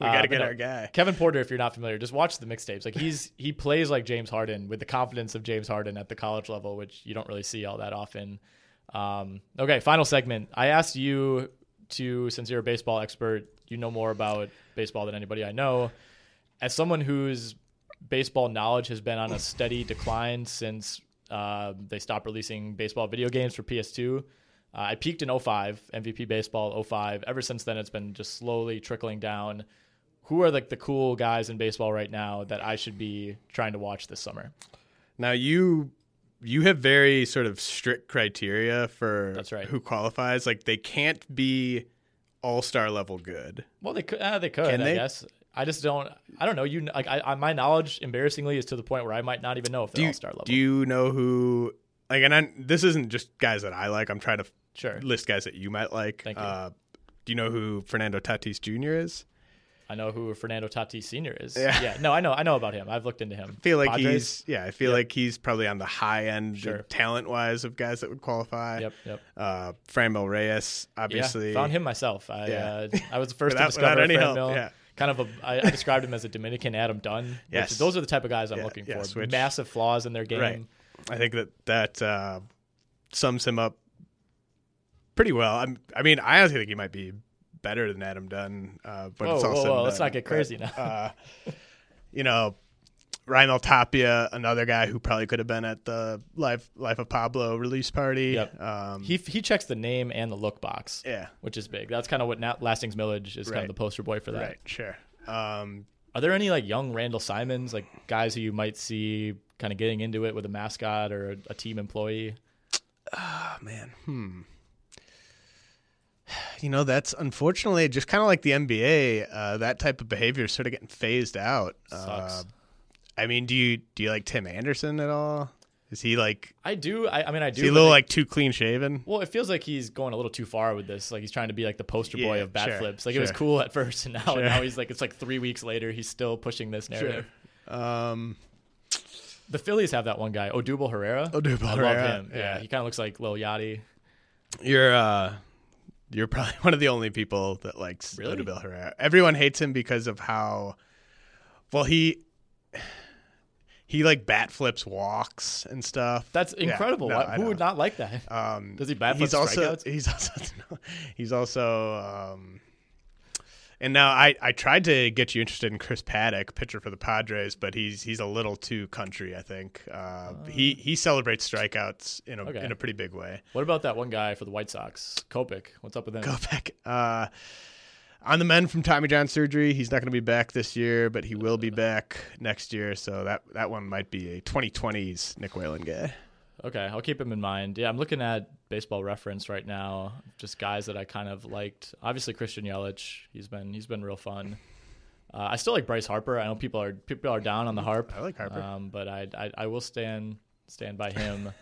We gotta but get no, our guy. Kevin Porter, if you're not familiar, just watch the mixtapes. Like he's he plays like James Harden with the confidence of James Harden at the college level, which you don't really see all that often. Um, okay, final segment. I asked you to, since you're a baseball expert, you know more about baseball than anybody I know. As someone whose baseball knowledge has been on a steady decline since uh, they stopped releasing baseball video games for PS2. Uh, I peaked in 05, MVP baseball 05. Ever since then, it's been just slowly trickling down. Who are like the cool guys in baseball right now that I should be trying to watch this summer? Now you you have very sort of strict criteria for That's right. who qualifies. Like they can't be all star level good. Well, they could. Uh, they could. Can I they? guess. I just don't. I don't know. You like. I, I my knowledge, embarrassingly, is to the point where I might not even know if they're all star level. do you know who? Like, and I, this isn't just guys that I like. I'm trying to Sure. list guys that you might like. Thank you. Uh, do you know who Fernando Tatis Jr. is? I know who Fernando Tatis Senior is. Yeah. yeah. No, I know. I know about him. I've looked into him. I feel like Padres? he's yeah. I feel Yep. like he's probably on the high end, Sure. talent wise, of guys that would qualify. Yep. Yep. Uh, Franmil Reyes, Yeah, obviously. found him myself. I Yeah. uh, I was the [laughs] first Without- to discover any help, yeah. Kind of a. I, I described him as a Dominican Adam Dunn. which- Yes. those are the type of guys I'm Yeah, looking for. which- Massive flaws in their game. Right. I think that that uh, sums him up pretty well. I'm, I mean, I honestly think he might be better than Adam Dunn. Uh, but Whoa, it's whoa, also whoa, let's not get crazy now. Uh, you know, Raimel Tapia, another guy who probably could have been at the Life Life of Pablo release party. Yep. Um, He he checks the name and the look box. Yeah. Which is big. That's kind of what Lastings Milledge is kind of the poster boy for that. right, sure. Um, Are there any like young Randall Simons, like guys who you might see kind of getting into it with a mascot or a, a team employee? oh man, hmm. You know, that's unfortunately just kind of like the NBA. Uh, that type of behavior is sort of getting phased out. Sucks. Uh, I mean, do you do you like Tim Anderson at all? Is he like I do. I, I mean, I do. is he a little it- like too clean shaven? Well, it feels like he's going a little too far with this. Like he's trying to be like the poster boy Yeah, of bat sure, flips. Like it was cool at first, and [laughs] now Sure. now he's like it's like three weeks later, he's still pushing this narrative. Um, The Phillies have that one guy, Odubel Herrera. Odubel I Herrera, love him. Yeah, yeah. he kind of looks like Lil Yachty. you're uh, you're probably [laughs] one of the only people that likes Really? Odubel Herrera. Everyone hates him because of how well he he like bat flips walks and stuff. That's Yeah, incredible. no, Why- Who would not like that? Um, Does he bat he's flip also [laughs] he's also [laughs] he's also um, and now I, I tried to get you interested in Chris Paddack, pitcher for the Padres, but he's he's a little too country. I think uh, he he celebrates strikeouts in a Okay. in a pretty big way. What about that one guy for the White Sox, Kopech? What's up with him? Back uh, on the men from Tommy John surgery. He's not going to be back this year, but he will be back next year. So that that one might be a 2020s Nick Whalen guy. Okay, I'll keep him in mind. Yeah, I'm looking at Baseball Reference right now. Just guys that I kind of liked. Obviously, Christian Yelich. He's been he's been real fun. Uh, I still like Bryce Harper. I know people are people are down on the Harp. I like Harper. um, but I, I I will stand stand by him. [laughs]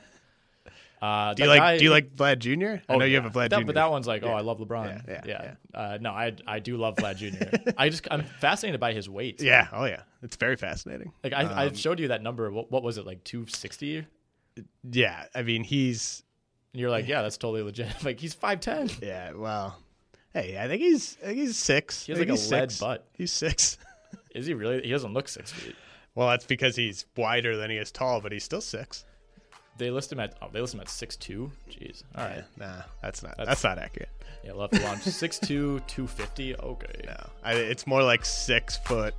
Uh, Do you like guy- Do you like Vlad Jr.? I Oh, know you have a Vlad that, Jr. But that one's like, oh, I love LeBron. Yeah, Yeah, yeah, Uh, no, I I do love Vlad Jr. [laughs] I just I'm fascinated by his weight. Yeah. Oh yeah. It's very fascinating. Like I I Um, showed you that number. What, what was it like 260? Yeah. I mean, he's And you're like, yeah, that's totally legit. [laughs] like he's 5'10. yeah. Well, hey, I think he's I think he's six. He has like a he's lead six. butt. He's six. [laughs] Is he really? He doesn't look six feet. Well, that's because he's wider than he is tall, but he's still six. They list him at oh they list him at six two. Jeez. All right. Nah, that's not that's, not accurate. Yeah, to launch six two two fifty. Okay. No, I, it's more like six foot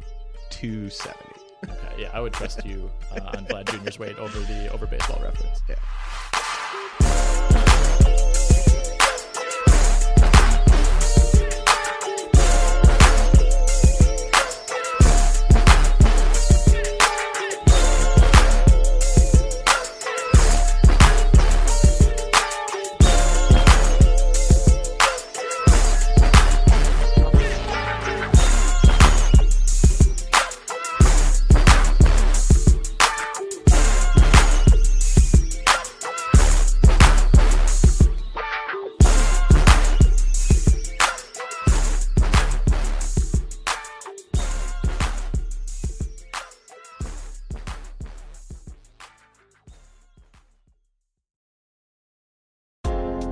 two seventy. Okay. Yeah, I would trust you [laughs] uh, on Vlad Jr.'s weight over the over baseball reference. Yeah. Thank you